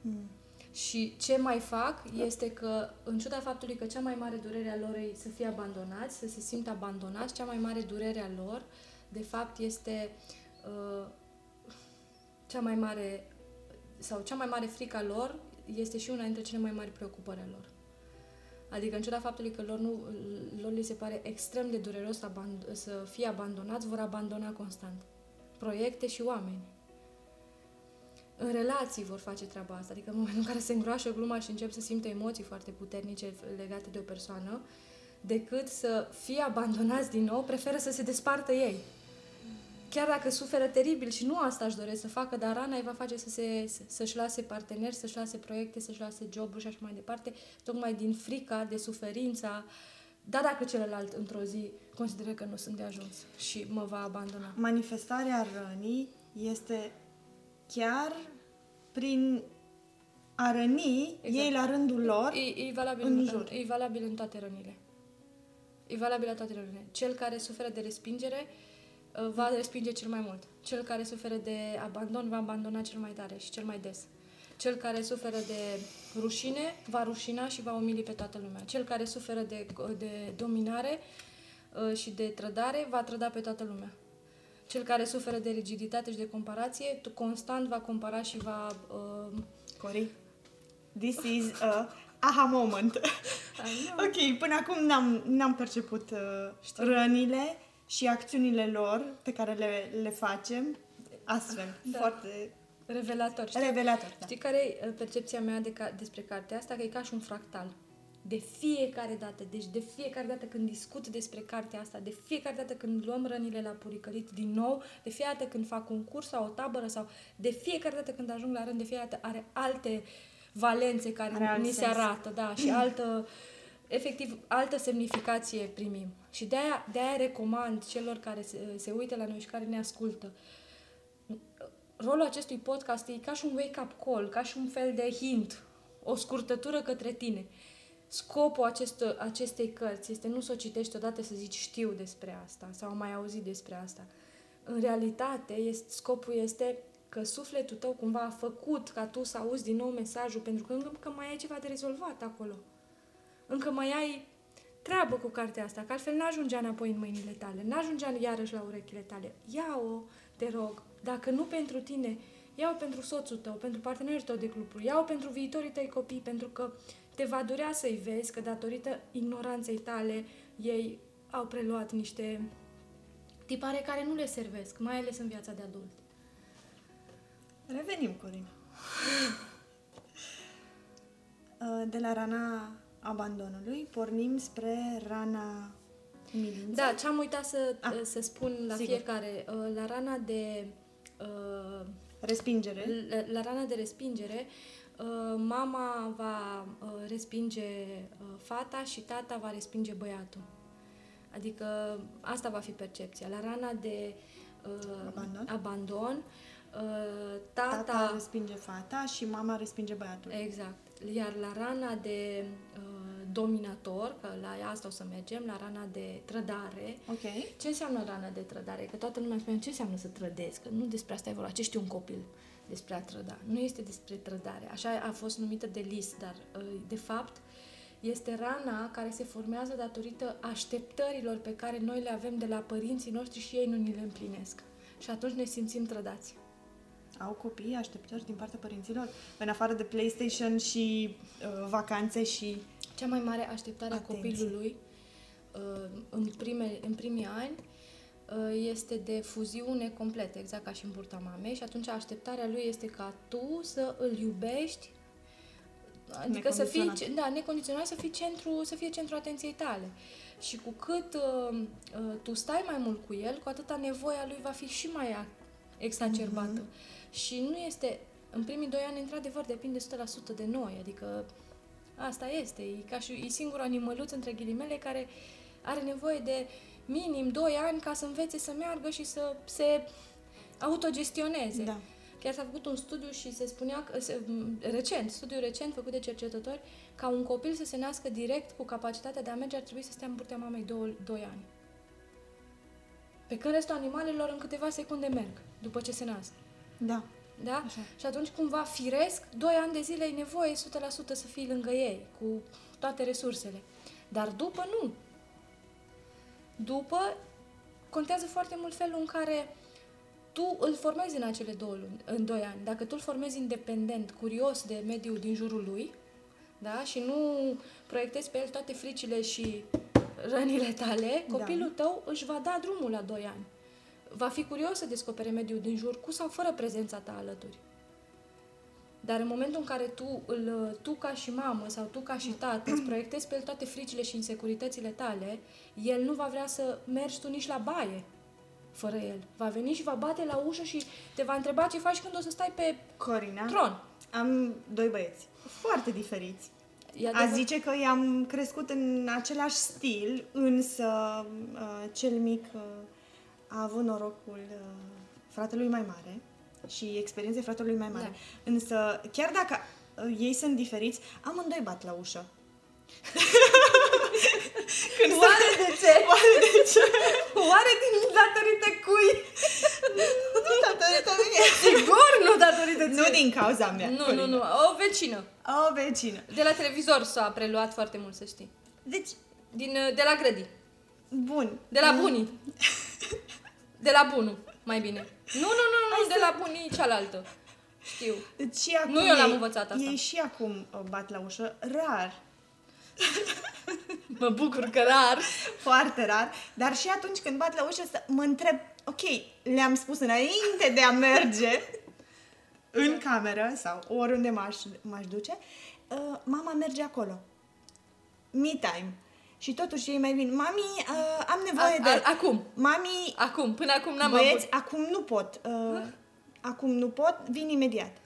Mm. Și ce mai fac este că, în ciuda faptului că cea mai mare durere a lor e să fie abandonați, să se simtă abandonați, cea mai mare durere a lor, de fapt, este uh, cea mai mare sau cea mai mare frică a lor este și una dintre cele mai mari preocupări a lor. Adică, în ciuda faptului că lor, nu, lor li se pare extrem de dureros să, aband- să fie abandonați, vor abandona constant. Proiecte și oameni. În relații vor face treaba asta. Adică, în momentul în care se îngroașă gluma și încep să simte emoții foarte puternice legate de o persoană, decât să fie abandonați din nou, preferă să se despartă ei chiar dacă suferă teribil și nu asta își doresc să facă, dar rana îi va face să se, să-și lase parteneri, să-și lase proiecte, să-și lase joburi și așa mai departe, tocmai din frica, de suferința, dar dacă celălalt într-o zi consideră că nu sunt de ajuns și mă va abandona. Manifestarea rănii este chiar prin a răni exact. ei la rândul lor e, e, valabil în, în jur. E valabil în toate rănile. E valabil în toate rănile. Cel care suferă de respingere Uh, va respinge cel mai mult. Cel care suferă de abandon va abandona cel mai tare și cel mai des. Cel care suferă de rușine va rușina și va umili pe toată lumea. Cel care suferă de, de dominare uh, și de trădare va trăda pe toată lumea. Cel care suferă de rigiditate și de comparație, constant va compara și va... Uh... Cori, this is a aha moment. ok, până acum n-am, n-am perceput uh, rănile și acțiunile lor pe care le, le facem astfel, da. foarte revelator. Știi? Revelator, da. Știi care e uh, percepția mea de ca, despre cartea asta? Că e ca și un fractal. De fiecare dată, deci de fiecare dată când discut despre cartea asta, de fiecare dată când luăm rănile la puricălit din nou, de fiecare dată când fac un curs sau o tabără sau de fiecare dată când ajung la rând, de fiecare dată are alte valențe care are ni se arată, da, și altă efectiv, altă semnificație primim. Și de-aia, de-aia recomand celor care se, se uită la noi și care ne ascultă. Rolul acestui podcast e ca și un wake-up call, ca și un fel de hint, o scurtătură către tine. Scopul acest, acestei cărți este nu să o citești odată să zici știu despre asta sau am mai auzit despre asta. În realitate, este, scopul este că sufletul tău cumva a făcut ca tu să auzi din nou mesajul, pentru că încă mai ai ceva de rezolvat acolo încă mai ai treabă cu cartea asta, că altfel n-ajungea înapoi în mâinile tale, n-ajungea iarăși la urechile tale. Ia-o, te rog, dacă nu pentru tine, ia-o pentru soțul tău, pentru partenerul tău de lucru, ia-o pentru viitorii tăi copii, pentru că te va durea să-i vezi că datorită ignoranței tale ei au preluat niște tipare care nu le servesc, mai ales în viața de adult. Revenim, Corina. De la rana abandonului, pornim spre rana umilinței. Da, ce am uitat să, ah, să spun la sigur. fiecare, uh, la rana de... Uh, respingere. La, la rana de respingere, uh, mama va respinge fata și tata va respinge băiatul. Adică asta va fi percepția. La rana de abandon, abandon tata... tata respinge fata și mama respinge băiatul. Exact. Iar la rana de uh, dominator, că la asta o să mergem, la rana de trădare. Okay. Ce înseamnă rana de trădare? Că toată lumea spune ce înseamnă să trădezi, că nu despre asta e vorba, ce știu un copil despre a trăda. Nu este despre trădare. Așa a fost numită de lis, dar uh, de fapt este rana care se formează datorită așteptărilor pe care noi le avem de la părinții noștri și ei nu ni le împlinesc. Și atunci ne simțim trădați au copii așteptări din partea părinților? În afară de PlayStation și uh, vacanțe și... Cea mai mare așteptare Atenție. a copilului uh, în, prime, în primii ani uh, este de fuziune completă, exact ca și în burta mamei și atunci așteptarea lui este ca tu să îl iubești Adică să fii, da, necondiționat să fii centru, să fie centru atenției tale. Și cu cât uh, uh, tu stai mai mult cu el, cu atâta nevoia lui va fi și mai exacerbată. Mm-hmm. Și nu este, în primii doi ani, într-adevăr, depinde 100% de noi, adică Asta este. E ca și e singurul animăluț, între ghilimele, care are nevoie de minim 2 ani ca să învețe să meargă și să se autogestioneze. Da. Chiar s-a făcut un studiu și se spunea, că, se, recent, studiu recent făcut de cercetători, ca un copil să se nască direct cu capacitatea de a merge ar trebui să stea în burtea mamei 2 ani. Pe când restul animalelor în câteva secunde merg după ce se nasc. Da. Da? Așa. Și atunci, cumva, firesc, 2 ani de zile ai nevoie 100% să fii lângă ei, cu toate resursele. Dar după, nu. După, contează foarte mult felul în care tu îl formezi în acele două luni, în doi ani. Dacă tu îl formezi independent, curios de mediul din jurul lui, da? și nu proiectezi pe el toate fricile și rănile tale, Da. copilul tău își va da drumul la doi ani. Va fi curios să descopere mediul din jur, cu sau fără prezența ta alături. Dar în momentul în care tu, îl, tu ca și mamă sau tu ca și tată îți proiectezi pe el toate fricile și insecuritățile tale, el nu va vrea să mergi tu nici la baie fără el. Va veni și va bate la ușă și te va întreba ce faci când o să stai pe Corina, tron. am doi băieți foarte diferiți. E A adevăr- zice că i-am crescut în același stil, însă uh, cel mic uh, a avut norocul uh, fratelui mai mare și experienței fratelui mai mare. Da. Însă, chiar dacă uh, ei sunt diferiți, amândoi bat la ușă. Când Oare de ce? Oare de ce? Oare din datorită cui? Nu datorită mie. Sigur nu datorită Nu din cauza mea. Nu, Corina. nu, nu. O vecină. O vecină. De la televizor s-a preluat foarte mult, să știi. Deci, Din, uh, de la grădi. Bun. De la bunii. De la bunul, mai bine. Nu, nu, nu, nu, de la bunii cealaltă. Știu. Deci și acum Nu eu l-am ei- învățat asta. Ei și acum uh, bat la ușă, rar, Mă bucur că rar. foarte rar, dar și atunci când bat la ușă să mă întreb, ok, le-am spus înainte de a merge în cameră sau oriunde m-aș, m-aș duce, uh, mama merge acolo. Me time. Și totuși ei mai vin, mami, uh, am nevoie A- de... a- acum. Mami, Acum, până acum n-am Băieți, avut. acum nu pot. Uh, acum nu pot, vin imediat.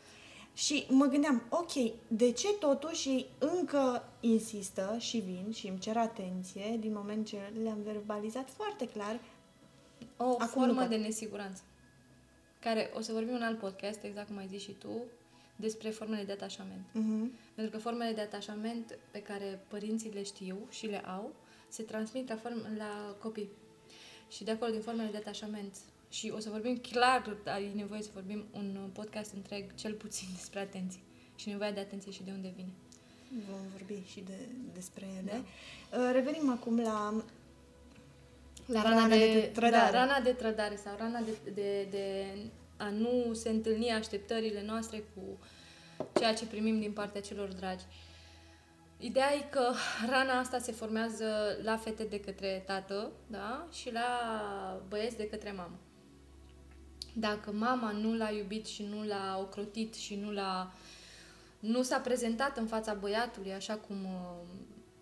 Și mă gândeam, ok, de ce totuși ei încă insistă și vin și îmi cer atenție din moment ce le-am verbalizat foarte clar O Acum nu formă pot. de nesiguranță. Care o să vorbim în alt podcast, exact cum ai zis și tu, despre formele de atașament. uh-huh. Pentru că formele de atașament pe care părinții le știu și le au, se transmit la, form- la copii. Și de acolo, din formele de atașament. Și o să vorbim clar, e nevoie să vorbim un podcast întreg, cel puțin, despre atenție. Și nevoia de atenție și de unde vine. Vom vorbi și de, despre ele. Uh, revenim acum la La Rana de trădare. Da, rana de trădare sau rana de, de, de a nu se întâlni așteptările noastre cu ceea ce primim din partea celor dragi. Ideea e că rana asta se formează la fete de către tată, da? Și la băieți de către mamă. Dacă mama nu l-a iubit și nu l-a ocrotit și nu l-a nu s-a prezentat în fața băiatului așa cum uh,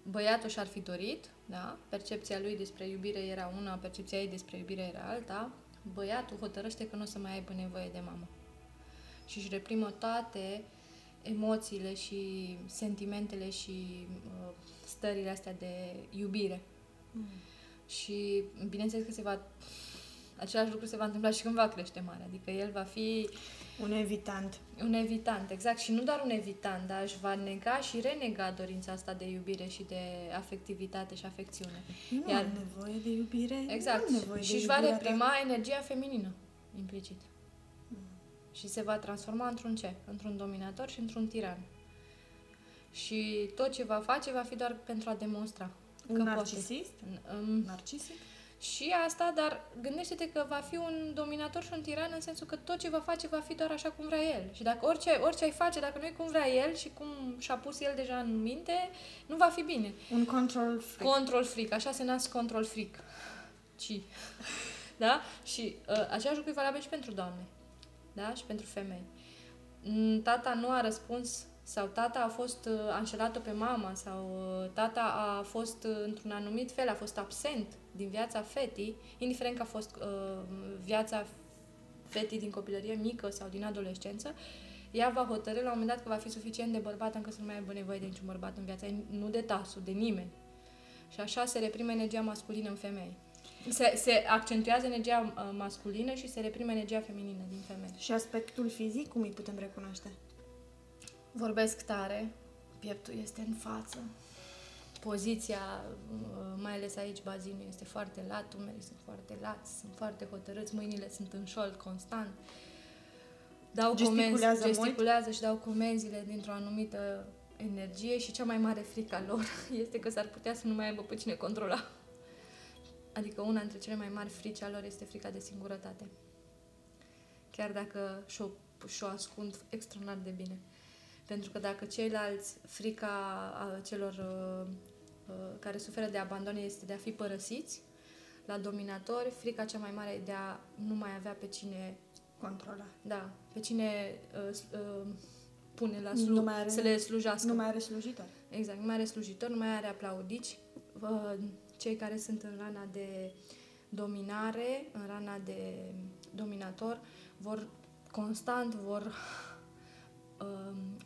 băiatul și-ar fi dorit, da? Percepția lui despre iubire era una, percepția ei despre iubire era alta, băiatul hotărăște că nu o să mai aibă nevoie de mamă. Și își reprimă toate emoțiile și sentimentele și uh, stările astea de iubire. Și bineînțeles că se va același lucru se va întâmpla și când va crește mare. Adică el va fi un evitant. un evitant, exact. Și nu doar un evitant, dar își va nega și renega dorința asta de iubire și de afectivitate și afecțiune. Eu nu Iar- am nevoie de iubire. Exact. Nu am nevoie și de își va iubirea ta. reprima energia feminină, implicit. Și se va transforma într-un ce? Într-un dominator și într-un tiran. Și tot ce va face va fi doar pentru a demonstra. Un că narcisist? poate. Um, Narcisic? Și asta, dar gândește-te că va fi un dominator și un tiran în sensul că tot ce va face va fi doar așa cum vrea el. Și dacă orice, orice ai face, dacă nu e cum vrea el și cum și-a pus el deja în minte, nu va fi bine. Un control freak. Control freak, așa se nasc control freak. Ci. Da? Și uh, același lucru e valabil și pentru doamne. Da? Și pentru femei. Mm, Tata nu a răspuns sau tata a fost uh, a înșelat-o pe mama sau uh, tata a fost uh, într-un anumit fel, a fost absent din viața fetii, indiferent că a fost uh, viața fetii din copilărie mică sau din adolescență, ea va hotărâ la un moment dat că va fi suficient de bărbat încât să nu mai aibă nevoie de niciun bărbat în viața ei, nu de tasul, de nimeni. Și așa se reprime energia masculină în femei. Se, se accentuează energia uh, masculină și se reprime energia feminină din femei. Și aspectul fizic, cum îi putem recunoaște? Vorbesc tare, pieptul este în față, poziția, uh, mai ales aici, bazinul este foarte lat, umerii sunt foarte lați, sunt foarte hotărâți, mâinile sunt în șold constant. Dau Gesticulează comenzi, mult? gesticulează și dau comenzile dintr-o anumită energie și cea mai mare frică a lor este că s-ar putea să nu mai aibă pe cine controla. Adică una dintre cele mai mari frici a lor este frica de singurătate. Chiar dacă și-o, și-o ascund extraordinar de bine. Pentru că dacă ceilalți, frica a celor uh, uh, care suferă de abandon este de a fi părăsiți, la dominatori, frica cea mai mare e de a nu mai avea pe cine, Controla. da, pe cine uh, s- uh, pune la Nu slu- mai are- să le slujească. Nu mai are slujitor. Exact, nu mai are slujitor, nu mai are aplaudici. Uh, Cei care sunt în rana de dominare, în rana de dominator, vor constant, vor um,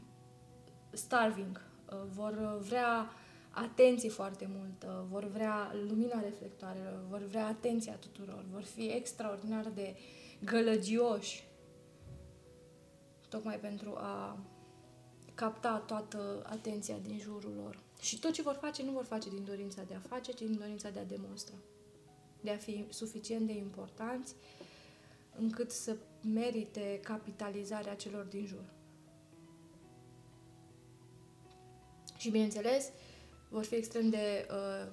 starving, uh, vor vrea atenție foarte mult, uh, vor vrea lumina reflectoarelor, vor vrea atenția tuturor, vor fi extraordinar de gălăgioși tocmai pentru a capta toată atenția din jurul lor. Și tot ce vor face, nu vor face din dorința de a face, ci din dorința de a demonstra. De a fi suficient de importanți încât să merite capitalizarea celor din jur. Și, bineînțeles, vor fi extrem de uh,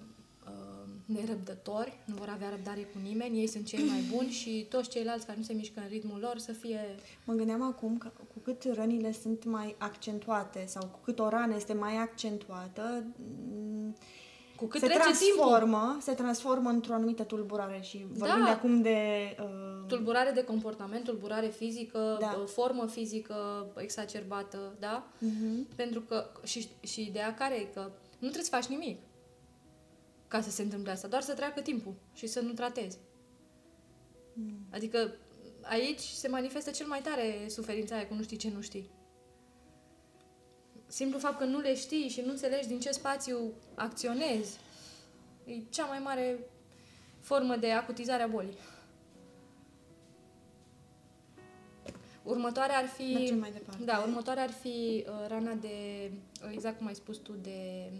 uh, nerăbdători, nu vor avea răbdare cu nimeni, ei sunt cei mai buni și toți ceilalți care nu se mișcă în ritmul lor să fie Mă gândeam acum că cu cât rănile sunt mai accentuate sau cu cât o rană este mai accentuată, m, cu cât se trece timpul. transformă, se transformă într-o anumită tulburare și vorbim Da. de acum de uh, Tulburare de comportament, tulburare fizică, Da. da. formă fizică exacerbată, da? uh-huh. Pentru că, și, și ideea care e că nu trebuie să faci nimic ca să se întâmple asta, doar să treacă timpul și să nu tratezi. Mm. Adică aici se manifestă cel mai tare suferința aia cu nu știi ce nu știi. Simplu fapt că nu le știi și nu înțelegi din ce spațiu acționezi e cea mai mare formă de acutizare a bolii. Următoarea ar fi... Mergem mai departe. Da, următoarea ar fi uh, rana de, uh, exact cum ai spus tu, de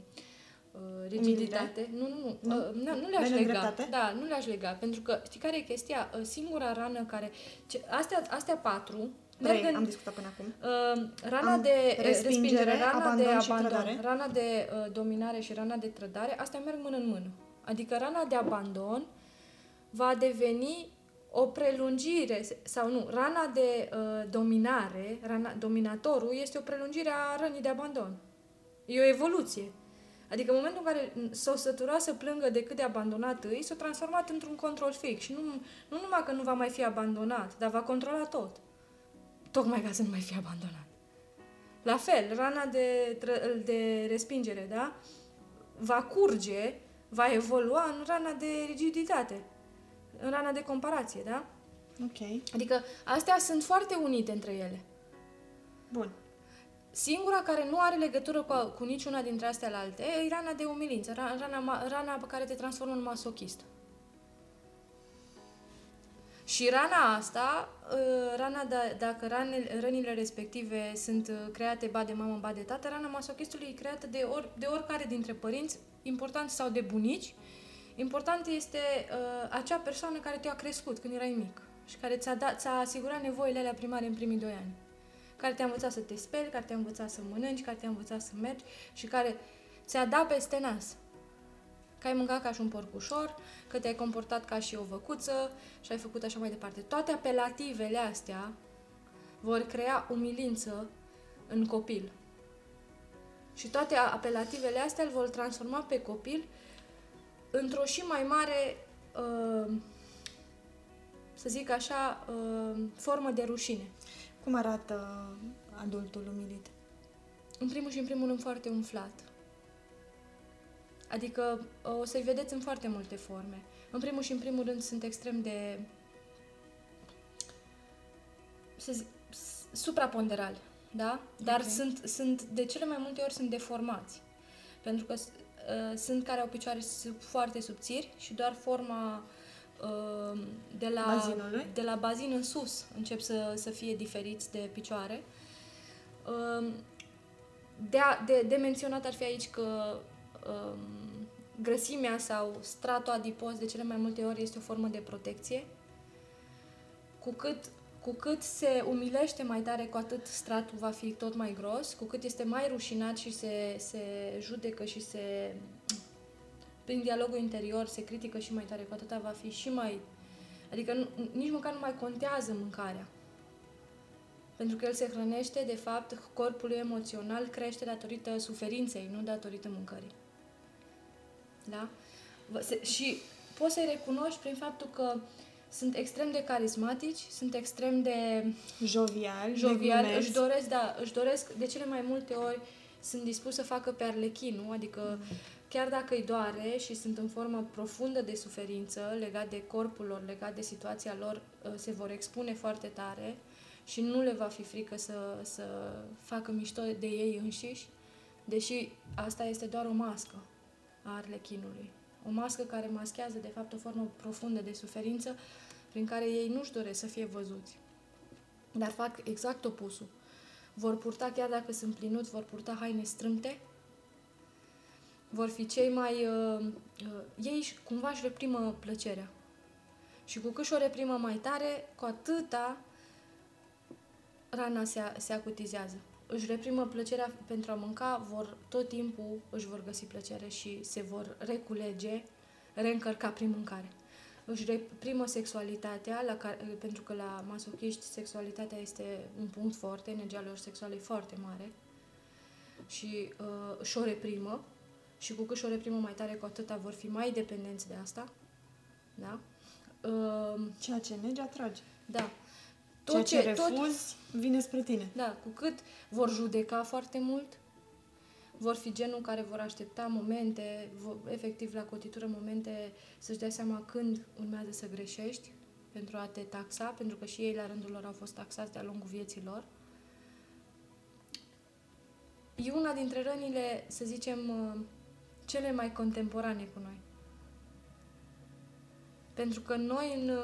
uh, rigiditate. Nu, nu, nu. Nu? Uh, nu, nu De le-aș lega. nedreptate? Da, nu le-aș lega. Pentru că, știi care e chestia? Uh, singura rană care... Ce, astea, astea patru merg Trei, în... am discutat până acum. Uh, rana Am de uh, respingere, rana abandon de și abandon, trădare. rana de uh, dominare și rana de trădare, astea merg mână în mână. Adică rana de abandon va deveni o prelungire, sau nu, rana de uh, dominare, rana, dominatorul este o prelungire a rănii de abandon. E o evoluție. Adică în momentul în care s-o sătura să plângă de cât de abandonat îi, s-a transformat într-un control fix. Și nu, nu numai că nu va mai fi abandonat, dar va controla tot. Tocmai ca să nu mai fie abandonat. La fel, rana de, tră- de respingere, da? Va curge, va evolua în rana de rigiditate, în rana de comparație, da? Ok. Adică astea sunt foarte unite între ele. Bun. Singura care nu are legătură cu, cu niciuna dintre astea la alte e rana de umilință, ra- rana, ma- rana pe care te transformă în masochist. Și rana asta, uh, rana da, dacă ranele, rănile respective sunt uh, create ba de mamă, ba de tată, rana masochistului e creată de, or, de oricare dintre părinți, important sau de bunici. Important este uh, acea persoană care te-a crescut când erai mic și care ți-a, dat, ți-a asigurat nevoile alea primare în primii doi ani care te-a învățat să te speli, care te-a învățat să mănânci, care te-a învățat să mergi și care ți-a dat peste nas. Că ai mâncat ca și un porcușor, că te-ai comportat ca și o văcuță și ai făcut așa mai departe. Toate apelativele astea vor crea umilință în copil. Și toate apelativele astea îl vor transforma pe copil într-o și mai mare, uh, să zic așa, uh, formă de rușine. Cum arată adultul umilit? În primul și în primul rând foarte umflat. Adică o să-i vedeți în foarte multe forme. În primul și în primul rând sunt extrem de să zic, s- supraponderali. Da? Dar okay. sunt, sunt, de cele mai multe ori sunt deformați. Pentru că uh, sunt care au picioare sub, foarte subțiri și doar forma uh, de, la, Bazinului? de la bazin în sus încep să, să fie diferiți de picioare. Uh, de, a, de, de menționat ar fi aici că um, grăsimea sau stratul adipos de cele mai multe ori este o formă de protecție. Cu cât, cu cât se umilește mai tare, cu atât stratul va fi tot mai gros, cu cât este mai rușinat și se, se judecă și se prin dialogul interior se critică și mai tare, cu atâta va fi și mai... Adică nu, nici măcar nu mai contează mâncarea. Pentru că el se hrănește, de fapt, corpul emoțional crește datorită suferinței, nu datorită mâncării. Da? Și poți să-i recunoști prin faptul că sunt extrem de carismatici, sunt extrem de jovial, jovial de își doresc, da, își doresc de cele mai multe ori sunt dispus să facă pe arlechin, nu? Adică mm. chiar dacă îi doare și sunt în formă profundă de suferință legat de corpul lor, legat de situația lor, ă, se vor expune foarte tare și nu le va fi frică să, să facă mișto de ei înșiși, deși asta este doar o mască a arlechinului. O mască care maschează, de fapt, o formă profundă de suferință prin care ei nu-și doresc să fie văzuți. Dar fac exact opusul. Vor purta, chiar dacă sunt plinuți, vor purta haine strâmte, vor fi cei mai... Uh, uh, ei cumva își reprimă plăcerea. Și cu cât o reprimă mai tare, cu atâta rana se, se acutizează. Își reprimă plăcerea pentru a mânca, vor tot timpul își vor găsi plăcere și se vor reculege, reîncărca prin mâncare. Își reprimă sexualitatea, la care, pentru că la masochiști sexualitatea este un punct foarte, energia lor sexuală e foarte mare și uh, și o reprimă și cu cât și o reprimă mai tare, cu atâta vor fi mai dependenți de asta. Da? Uh, Ceea ce nege atrage. Da. Tot Ceea ce, ce refuzi tot, vine spre tine. Da, cu cât vor judeca foarte mult, vor fi genul care vor aștepta momente, efectiv la cotitură momente, să-și dea seama când urmează să greșești pentru a te taxa, pentru că și ei la rândul lor au fost taxați de-a lungul vieții lor. E una dintre rănile, să zicem, uh, cele mai contemporane cu noi. Pentru că noi, în,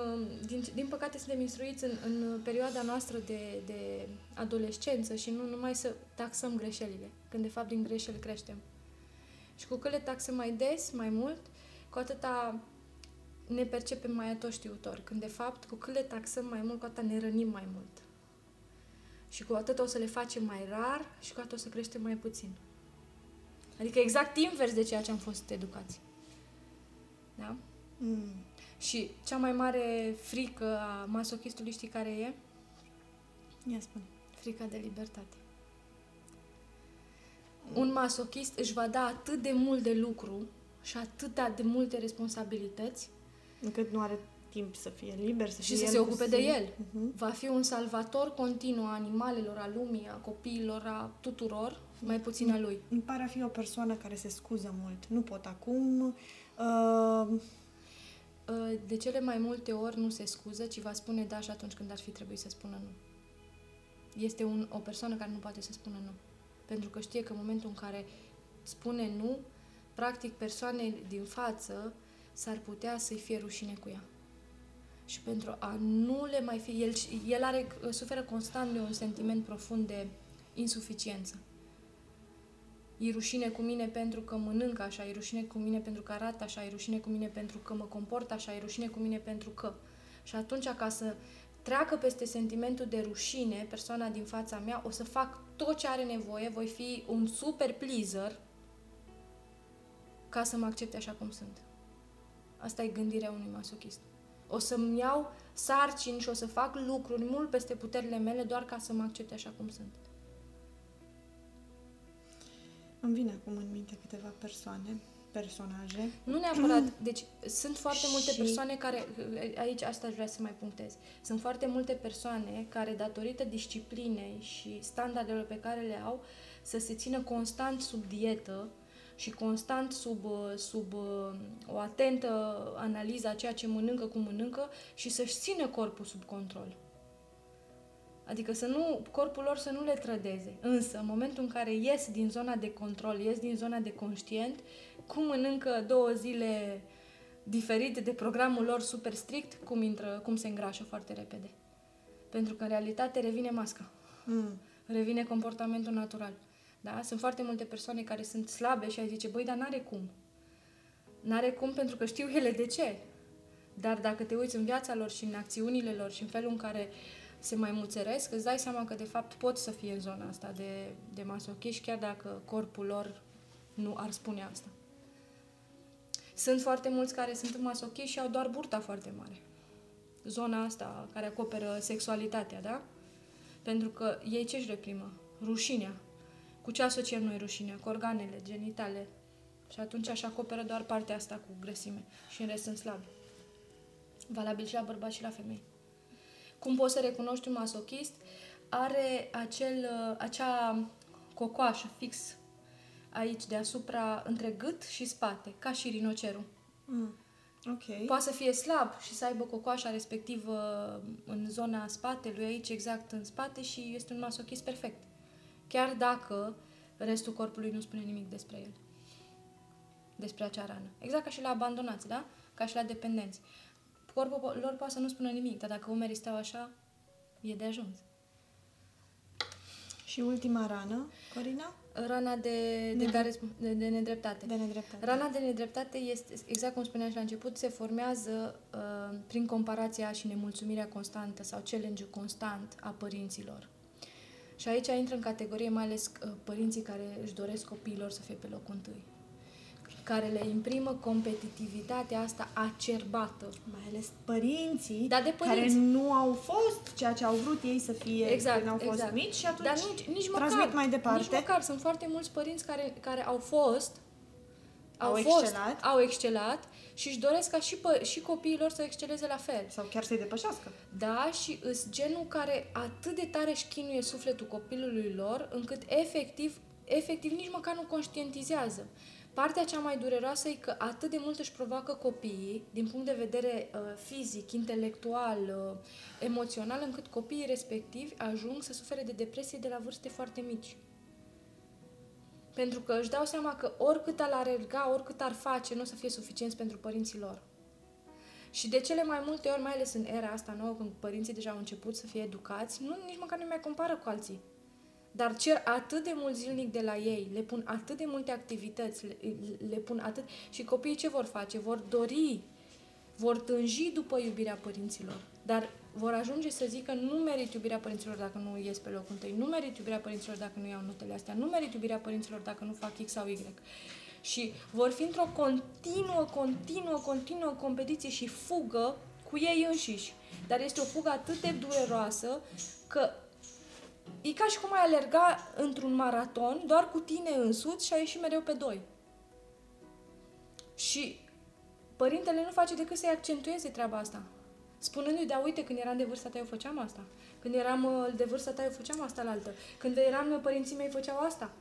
din, din păcate, suntem instruiți în, în perioada noastră de, de adolescență și nu numai să taxăm greșelile, când de fapt din greșeli creștem. Și cu cât le taxăm mai des, mai mult, cu atâta ne percepem mai atoștiutori, când de fapt cu cât le taxăm mai mult, cu atâta ne rănim mai mult. Și cu atât o să le facem mai rar și cu atât o să creștem mai puțin. Adică exact invers de ceea ce am fost educați. Da? Mm. Și cea mai mare frică a masochistului știi care e? Ia spune. Frica de libertate. Un masochist își va da atât de mult de lucru și atât de multe responsabilități încât nu are timp să fie liber, să și fie să se ocupe de el. Uh-huh. Va fi un salvator continuu a animalelor, a lumii, a copiilor, a tuturor, mai puțin a lui. Îmi pare a fi o persoană care se scuză mult. Nu pot acum. Uh Ă, de cele mai multe ori nu se scuză, ci va spune da și atunci când ar fi trebuit să spună nu. Este un, o persoană care nu poate să spună nu. Pentru că știe că în momentul în care spune nu, practic persoanei din față s-ar putea să-i fie rușine cu ea. Și pentru a nu le mai fi... El, el are, suferă constant de un sentiment profund de insuficiență. E rușine cu mine pentru că mănânc așa, e rușine cu mine pentru că arată așa, e rușine cu mine pentru că mă comport așa, e rușine cu mine pentru că. Și atunci, ca să treacă peste sentimentul de rușine persoana din fața mea, o să fac tot ce are nevoie, voi fi un super pleaser ca să mă accepte așa cum sunt. Asta e gândirea unui masochist. O să-mi iau sarcini și o să fac lucruri mult peste puterile mele doar ca să mă accepte așa cum sunt. Îmi vine acum în minte câteva persoane, personaje. Nu neapărat. Deci sunt foarte și... multe persoane care, aici asta aș vrea să mai punctez, sunt foarte multe persoane care datorită disciplinei și standardelor pe care le au să se țină constant sub dietă și constant sub, sub o atentă analiză a ceea ce mănâncă, cum mănâncă și să-și țină corpul sub control. Adică să nu, corpul lor să nu le trădeze. Însă, în momentul în care ies din zona de control, ies din zona de conștient, cum mănâncă două zile diferite de programul lor super strict, cum intră, cum se îngrașă foarte repede. Pentru că în realitate revine masca. Mm. Revine comportamentul natural. Da? Sunt foarte multe persoane care sunt slabe și ai zice, băi, dar n-are cum. N-are cum pentru că știu ele de ce. Dar dacă te uiți în viața lor și în acțiunile lor și în felul în care se mai muțeresc, îți dai seama că de fapt pot să fie în zona asta de, de masochiști, chiar dacă corpul lor nu ar spune asta. Sunt foarte mulți care sunt masochiști și au doar burta foarte mare. Zona asta care acoperă sexualitatea, da? Pentru că ei ce își reprimă? Rușinea. Cu ce asociem noi rușinea? Cu organele, genitale. Și atunci așa acoperă doar partea asta cu grăsime. Și în rest sunt slabi. Valabil și la bărbați și la femei. Cum poți să recunoști un masochist? Are acel, acea cocoașă fix aici deasupra, între gât și spate, ca și rinocerul. Mm. Ok. Poate să fie slab și să aibă cocoașa respectivă în zona spatelui, aici exact în spate și este un masochist perfect. Chiar dacă restul corpului nu spune nimic despre el. Despre acea rană. Exact ca și la abandonați, da? Ca și la dependenți. Corpul lor poate să nu spună nimic, dar dacă umerii stau așa, e de ajuns. Și ultima rană, Corina? Rana de, de, Da. care, sp- de, de nedreptate. De nedreptate. Rana de nedreptate este, exact cum spuneam și la început, se formează uh, prin comparația și nemulțumirea constantă sau challenge-ul constant a părinților. Și aici intră în categorie mai ales uh, părinții care își doresc copiilor să fie pe locul întâi care le imprimă competitivitatea asta acerbată. Mai ales părinții, Da, de care părinți. nu au fost ceea ce au vrut ei să fie Exact, când au fost exact. mici și atunci Dar nici, nici transmit măcar, mai departe. Nici măcar. Sunt foarte mulți părinți care, care au fost Au fost, excelat. au excelat și își doresc ca și, pă, și copiii lor să exceleze la fel. Sau chiar să-i depășească. Da, și îs genul care atât de tare își chinuie sufletul copilului lor, încât efectiv, efectiv nici măcar nu conștientizează. Partea cea mai dureroasă e că atât de mult își provoacă copiii, din punct de vedere uh, fizic, intelectual, uh, emoțional, încât copiii respectivi ajung să sufere de depresie de la vârste foarte mici. Pentru că își dau seama că oricât ar alerga, oricât ar face, nu o să fie suficienți pentru părinții lor. Și de cele mai multe ori, mai ales în era asta nouă, când părinții deja au început să fie educați, nu, nici măcar nu mai compară cu alții. Dar cer atât de mult zilnic de la ei, le pun atât de multe activități, le, le pun atât... Și copiii ce vor face? Vor dori, vor tânji după iubirea părinților. Dar vor ajunge să zică nu merit iubirea părinților dacă nu ies pe locul întâi, nu merit iubirea părinților dacă nu iau notele astea, nu merit iubirea părinților dacă nu fac X sau Y. Și vor fi într-o continuă, continuă, continuă competiție și fugă cu ei înșiși. Dar este o fugă atât de dureroasă că e ca și cum ai alerga într-un maraton doar cu tine însuți și ai ieși mereu pe doi. Și părintele nu face decât să-i accentueze treaba asta. Spunându-i, da, uite, când eram de vârsta ta, eu făceam asta. Când eram uh, de vârsta ta, eu făceam asta la altă. Când eram, uh, părinții mei făceau asta.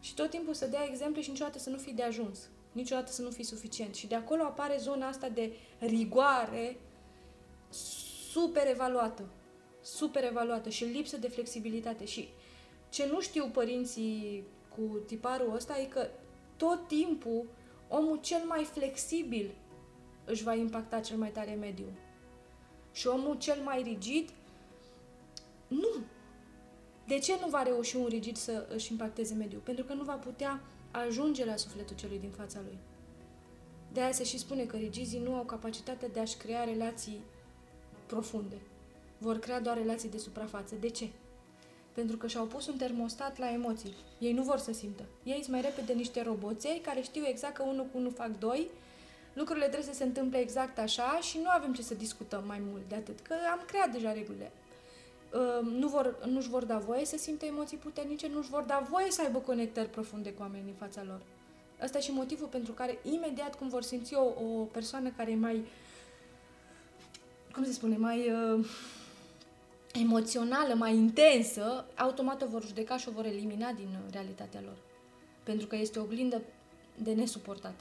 Și tot timpul să dea exemple și niciodată să nu fii de ajuns. Niciodată să nu fii suficient. Și de acolo apare zona asta de rigoare super evaluată. Super evaluată și lipsă de flexibilitate. Și ce nu știu părinții cu tiparul ăsta e că tot timpul omul cel mai flexibil își va impacta cel mai tare mediul. Și omul cel mai rigid, nu. De ce nu va reuși un rigid să își impacteze mediul? Pentru că nu va putea ajunge la sufletul celui din fața lui. De aia se și spune că rigizii nu au capacitatea de a-și crea relații profunde. Vor crea doar relații de suprafață. De ce? Pentru că și-au pus un termostat la emoții. Ei nu vor să simtă. Ei sunt mai repede niște roboței care știu exact că unul cu unul fac doi, lucrurile trebuie să se întâmple exact așa și nu avem ce să discutăm mai mult de atât, că am creat deja regulile. Uh, Nu vor, nu-și vor da voie să simtă emoții puternice, nu-și vor da voie să aibă conectări profunde cu oamenii din fața lor. Asta e și motivul pentru care imediat cum vor simți o, o persoană care e mai, cum se spune, mai uh, emoțională, mai intensă, automat o vor judeca și o vor elimina din uh, realitatea lor. Pentru că este o oglindă de nesuportat.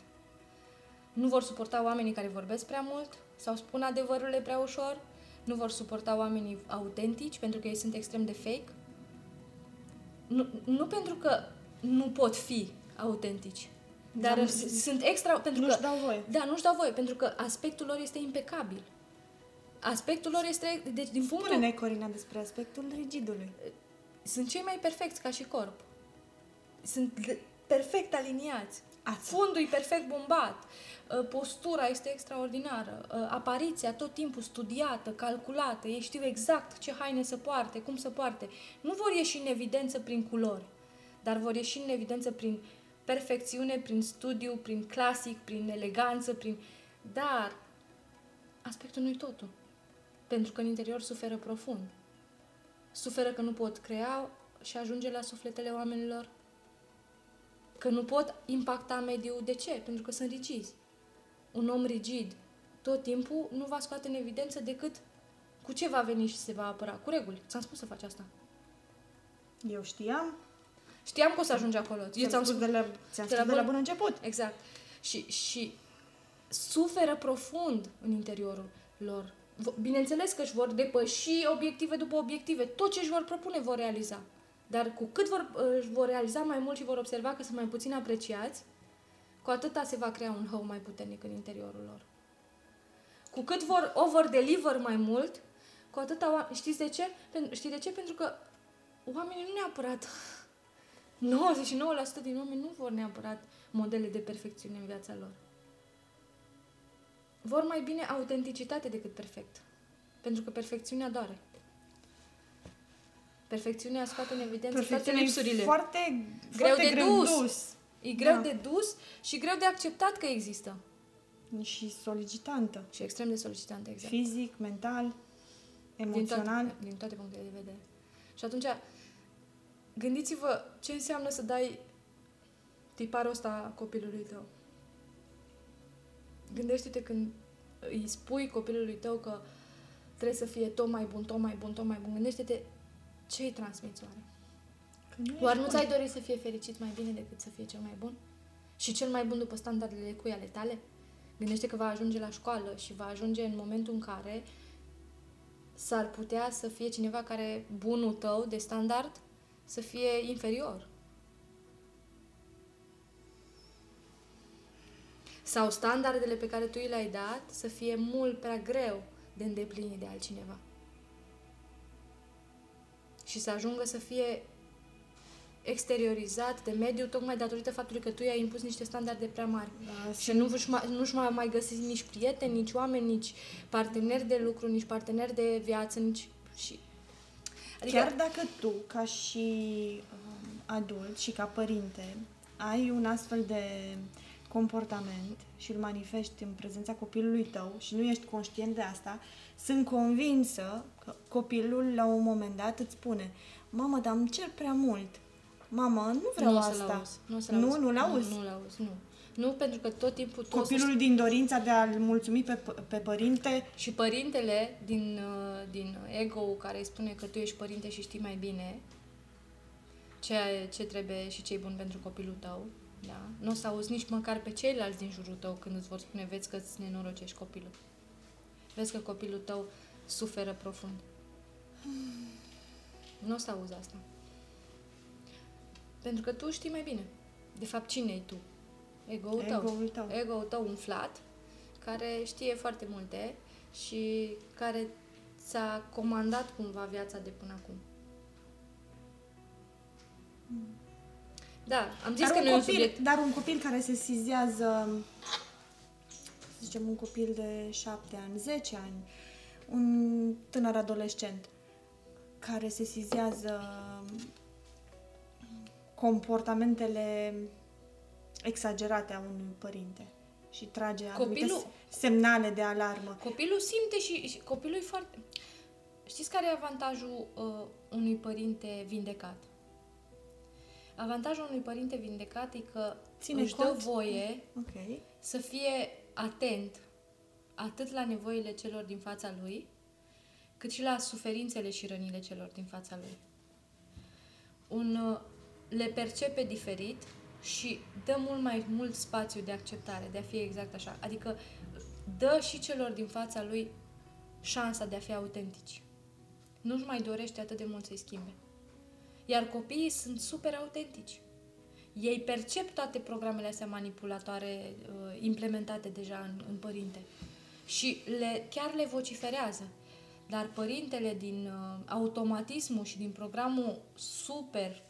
Nu vor suporta oamenii care vorbesc prea mult sau spun adevărurile prea ușor, nu vor suporta oamenii autentici pentru că ei sunt extrem de fake. Nu, nu pentru că nu pot fi autentici, dar Dar s- sunt extra... Pentru Nu-și că, dau voie. Da, nu-și dau voie, pentru că aspectul lor este impecabil. Aspectul lor este... Deci, din punctul... Spune-ne, Corina, despre aspectul rigidului. Sunt cei mai perfecți ca și corp. Sunt l- perfect aliniați. Ață. Fundul e perfect bombat. Uh, Postura este extraordinară. Uh, Apariția tot timpul studiată, calculată. Ei știu exact ce haine să poarte, cum să poarte. Nu vor ieși în evidență prin culori, dar vor ieși în evidență prin perfecțiune, prin studiu, prin clasic, prin eleganță, prin... Dar aspectul nu-i totul. Pentru că în interior suferă profund suferă că nu pot crea și ajunge la sufletele oamenilor, că nu pot impacta mediul. De ce? Pentru că sunt rigizi. Un om rigid tot timpul nu va scoate în evidență decât cu ce va veni și se va apăra. Cu reguli. Ți-am spus să faci asta. Eu știam. Știam că o să ajungi acolo. Eu ți-am ți-am spus spus. de la, ți-am de spus la de la bun- bun început. Exact. Și, și suferă profund în interiorul lor. V- Bineînțeles că își vor depăși obiective după obiective. Tot ce își vor propune vor realiza. Dar cu cât vor, își vor realiza mai mult și vor observa că sunt mai puțin apreciați, cu atâta se va crea un hău mai puternic în interiorul lor. Cu cât vor over-deliver mai mult, cu atâta... oa- Știți de ce? Pen- Știi de ce? Pentru că oamenii nu neapărat 99% din oameni nu vor neapărat modele de perfecțiune în viața lor. Vor mai bine autenticitate decât perfect. Pentru că perfecțiunea doare. Perfecțiunea scoate în evidență toate Perfecțiunea e lipsurile. foarte, Greu foarte de greu dus. dus. E greu Da. de dus și greu de acceptat că există. Și solicitantă. Și extrem de solicitantă, exact. Fizic, mental, din emoțional. toate, din toate punctele de vedere. Și atunci, gândiți-vă ce înseamnă să dai tiparul ăsta copilului tău. Gândește-te când îi spui copilului tău că trebuie să fie tot mai bun, tot mai bun, tot mai bun. Gândește-te ce îi transmiți oare. Că nu Oare ești nu bun. ți-ai dorit să fie fericit mai bine decât să fie cel mai bun? Și cel mai bun după standardele cui ale tale? Gândește că va ajunge la școală și va ajunge în momentul în care s-ar putea să fie cineva care bunul tău de standard să fie inferior. Sau standardele pe care tu i le-ai dat să fie mult prea greu de îndeplinit de altcineva. Și să ajungă să fie exteriorizat de mediu tocmai datorită faptului că tu i-ai impus niște standarde prea mari. Da, Și nu își mai, nu-și mai, mai găsiți nici prieteni, nici oameni, nici parteneri de lucru, nici parteneri de viață, nici... Și... Adică... Chiar dacă tu, ca și um, adult și ca părinte, ai un astfel de comportament și îl manifesti în prezența copilului tău și nu ești conștient de asta, sunt convinsă că copilul la un moment dat îți spune Mamă, dar îmi cer prea mult. Mamă, nu vreau nu o asta. să-l auzi. Nu, o să-l nu, auzi. nu-l auzi. Nu, nu-l auzi, nu. Nu, pentru că tot timpul tu o să Copilul din dorința de a-l mulțumi pe, pe părinte Și părintele din, uh, din ego care îi spune că tu ești părinte și știi mai bine ce, ce trebuie și ce e bun pentru copilul tău, da? Nu o să auzi nici măcar pe ceilalți din jurul tău când îți vor spune, vezi că îți nenorocești copilul. Vezi că copilul tău suferă profund. Nu o să auzi asta. Pentru că tu știi mai bine. De fapt, cine e tu? Ego-ul tău. Ego-ul tău. Ego-ul tău umflat, care știe foarte multe și care ți-a comandat cumva viața de până acum. Da, am zis dar că un nu e un copil, subiect. Dar un copil care se sizează, să zicem, un copil de 7 ani, 10 ani, un tânăr adolescent care se sizează comportamentele exagerate a unui părinte și trage anumite Copilul- semnale de alarmă. Copilul simte și, și copilul e foarte... Știți care e avantajul uh, unui părinte vindecat? Avantajul unui părinte vindecat e că Ține își dă cont. voie Ok. să fie atent atât la nevoile celor din fața lui, cât și la suferințele și rănile celor din fața lui. Un, uh, le percepe diferit și dă mult mai mult spațiu de acceptare, de a fi exact așa. Adică dă și celor din fața lui șansa de a fi autentici. Nu-și mai dorește atât de mult să-i schimbe. Iar copiii sunt super autentici. Ei percep toate programele astea manipulatoare uh, implementate deja în, în părinte și le, chiar le vociferează. Dar părintele din uh, automatismul și din programul super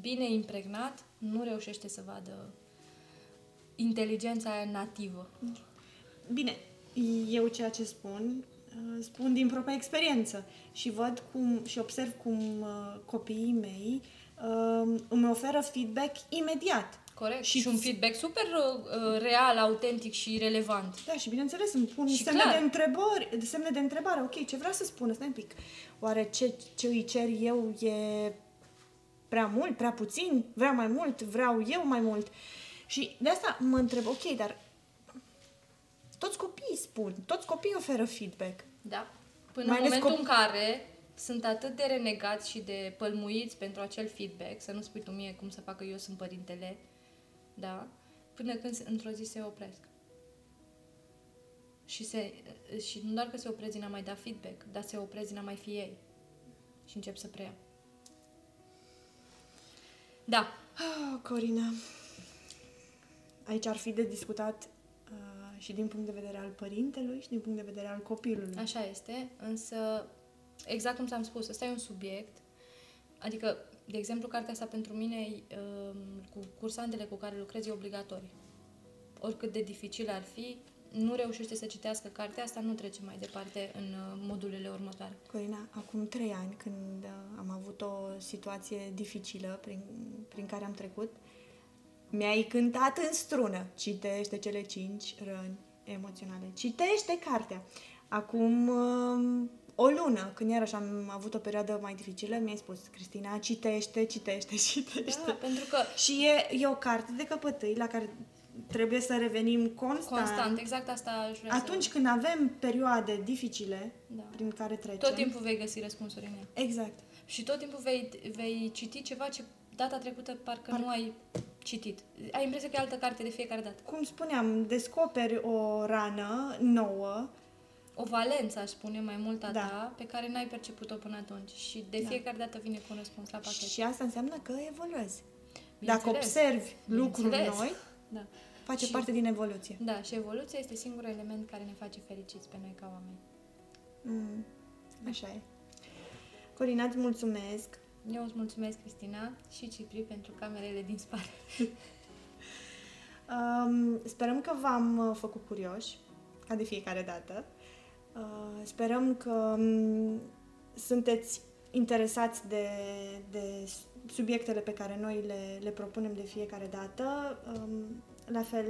bine impregnat nu reușește să vadă inteligența aia nativă. Bine, eu ceea ce spun, uh, spun din propria experiență și văd cum și observ cum uh, copiii mei uh, îmi oferă feedback imediat. Corect. Și, și un feedback super uh, real, autentic și relevant. Da, și bineînțeles îmi pun și semne clar. de întrebări, semne de întrebare. Ok, ce vrea să spună? Stai un pic. Oare ce, ce îi cer eu e prea mult, prea puțin? Vreau mai mult? Vreau eu mai mult? Și de asta mă întreb, ok, dar toți copiii spun, toți copiii oferă feedback. Da. Până mai în momentul cop- în care sunt atât de renegați și de pălmuiți pentru acel feedback, să nu spui tu mie cum să facă eu sunt părintele, da? Până când într-o zi se opresc. Și, se, și nu doar că se opresc din a mai da feedback, dar se opresc din a mai fi ei. Și încep să preia. Da. Oh, Corina, aici ar fi de discutat uh, și din punct de vedere al părintelui și din punct de vedere al copilului. Așa este, însă, exact cum ți-am spus, ăsta e un subiect, adică de exemplu, cartea asta pentru mine, um, cu cursantele cu care lucrez, e obligatorie. Oricât de dificil ar fi, nu reușește să citească cartea asta, nu trece mai departe în uh, modulele următoare. Corina, acum trei ani, când uh, am avut o situație dificilă prin, prin care am trecut, mi-ai cântat în strună. Citește cele cinci răni emoționale. Citește cartea. Acum um, o lună, când iarăși am avut o perioadă mai dificilă, mi-ai spus, Cristina, citește, citește, citește. Da, pentru că... Și e, e o carte de căpătâi la care trebuie să revenim constant. Constant, exact asta aș vrea Atunci să... când avem perioade dificile da. prin care trecem. Tot timpul vei găsi răspunsuri în ea. Exact. Și tot timpul vei, vei citi ceva ce data trecută parcă Par... nu ai citit. Ai impresia că e altă carte de fiecare dată. Cum spuneam, descoperi o rană nouă o valență, aș spune, mai mult a da. ta, pe care n-ai perceput-o până atunci. Și de da. fiecare dată vine cu un răspuns la pachet. Și asta înseamnă că evoluezi. Dacă observi lucruri noi, da. face și, parte din evoluție. Da, și evoluția este singurul element care ne face fericiți pe noi ca oameni. Mm, așa e. Corina, îți mulțumesc. Eu îți mulțumesc, Cristina, și Cipri pentru camerele din spate. um, sperăm că v-am uh, făcut curioși, ca de fiecare dată. Uh, sperăm că um, sunteți interesați de, de subiectele pe care noi le, le propunem de fiecare dată. Um, la fel,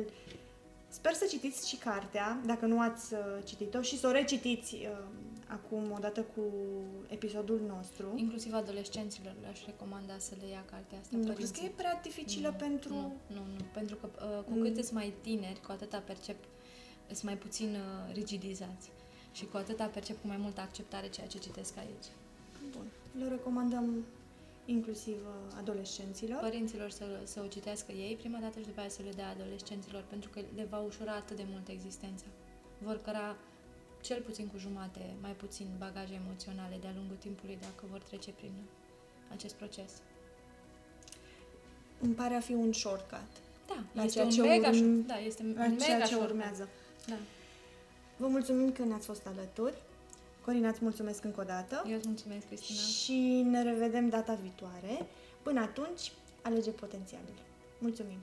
sper să citiți și cartea, dacă nu ați uh, citit-o, și să o recitiți uh, acum, odată cu episodul nostru. Inclusiv adolescenților le-aș recomanda să le ia cartea asta. Nu crezi că e prea dificilă nu, pentru... Nu, nu, nu, pentru că uh, cu cât mm. sunt mai tineri, cu atâta percep, sunt mai puțin uh, rigidizați și cu atâta percep cu mai multă acceptare ceea ce citesc aici. Bun. Le recomandăm inclusiv uh, adolescenților. Părinților să, să o citească ei prima dată și după aceea să le dea adolescenților, pentru că le va ușura atât de mult existența. Vor căra cel puțin cu jumate, mai puțin bagaje emoționale de-a lungul timpului dacă vor trece prin acest proces. Îmi pare a fi un shortcut. Da, la este un mega, urm... da, este un mega ce urmează. Da. Vă mulțumim că ne-ați fost alături. Corina, îți mulțumesc încă o dată. Eu îți mulțumesc, Cristina. Și ne revedem data viitoare. Până atunci, alege potențialul. Mulțumim!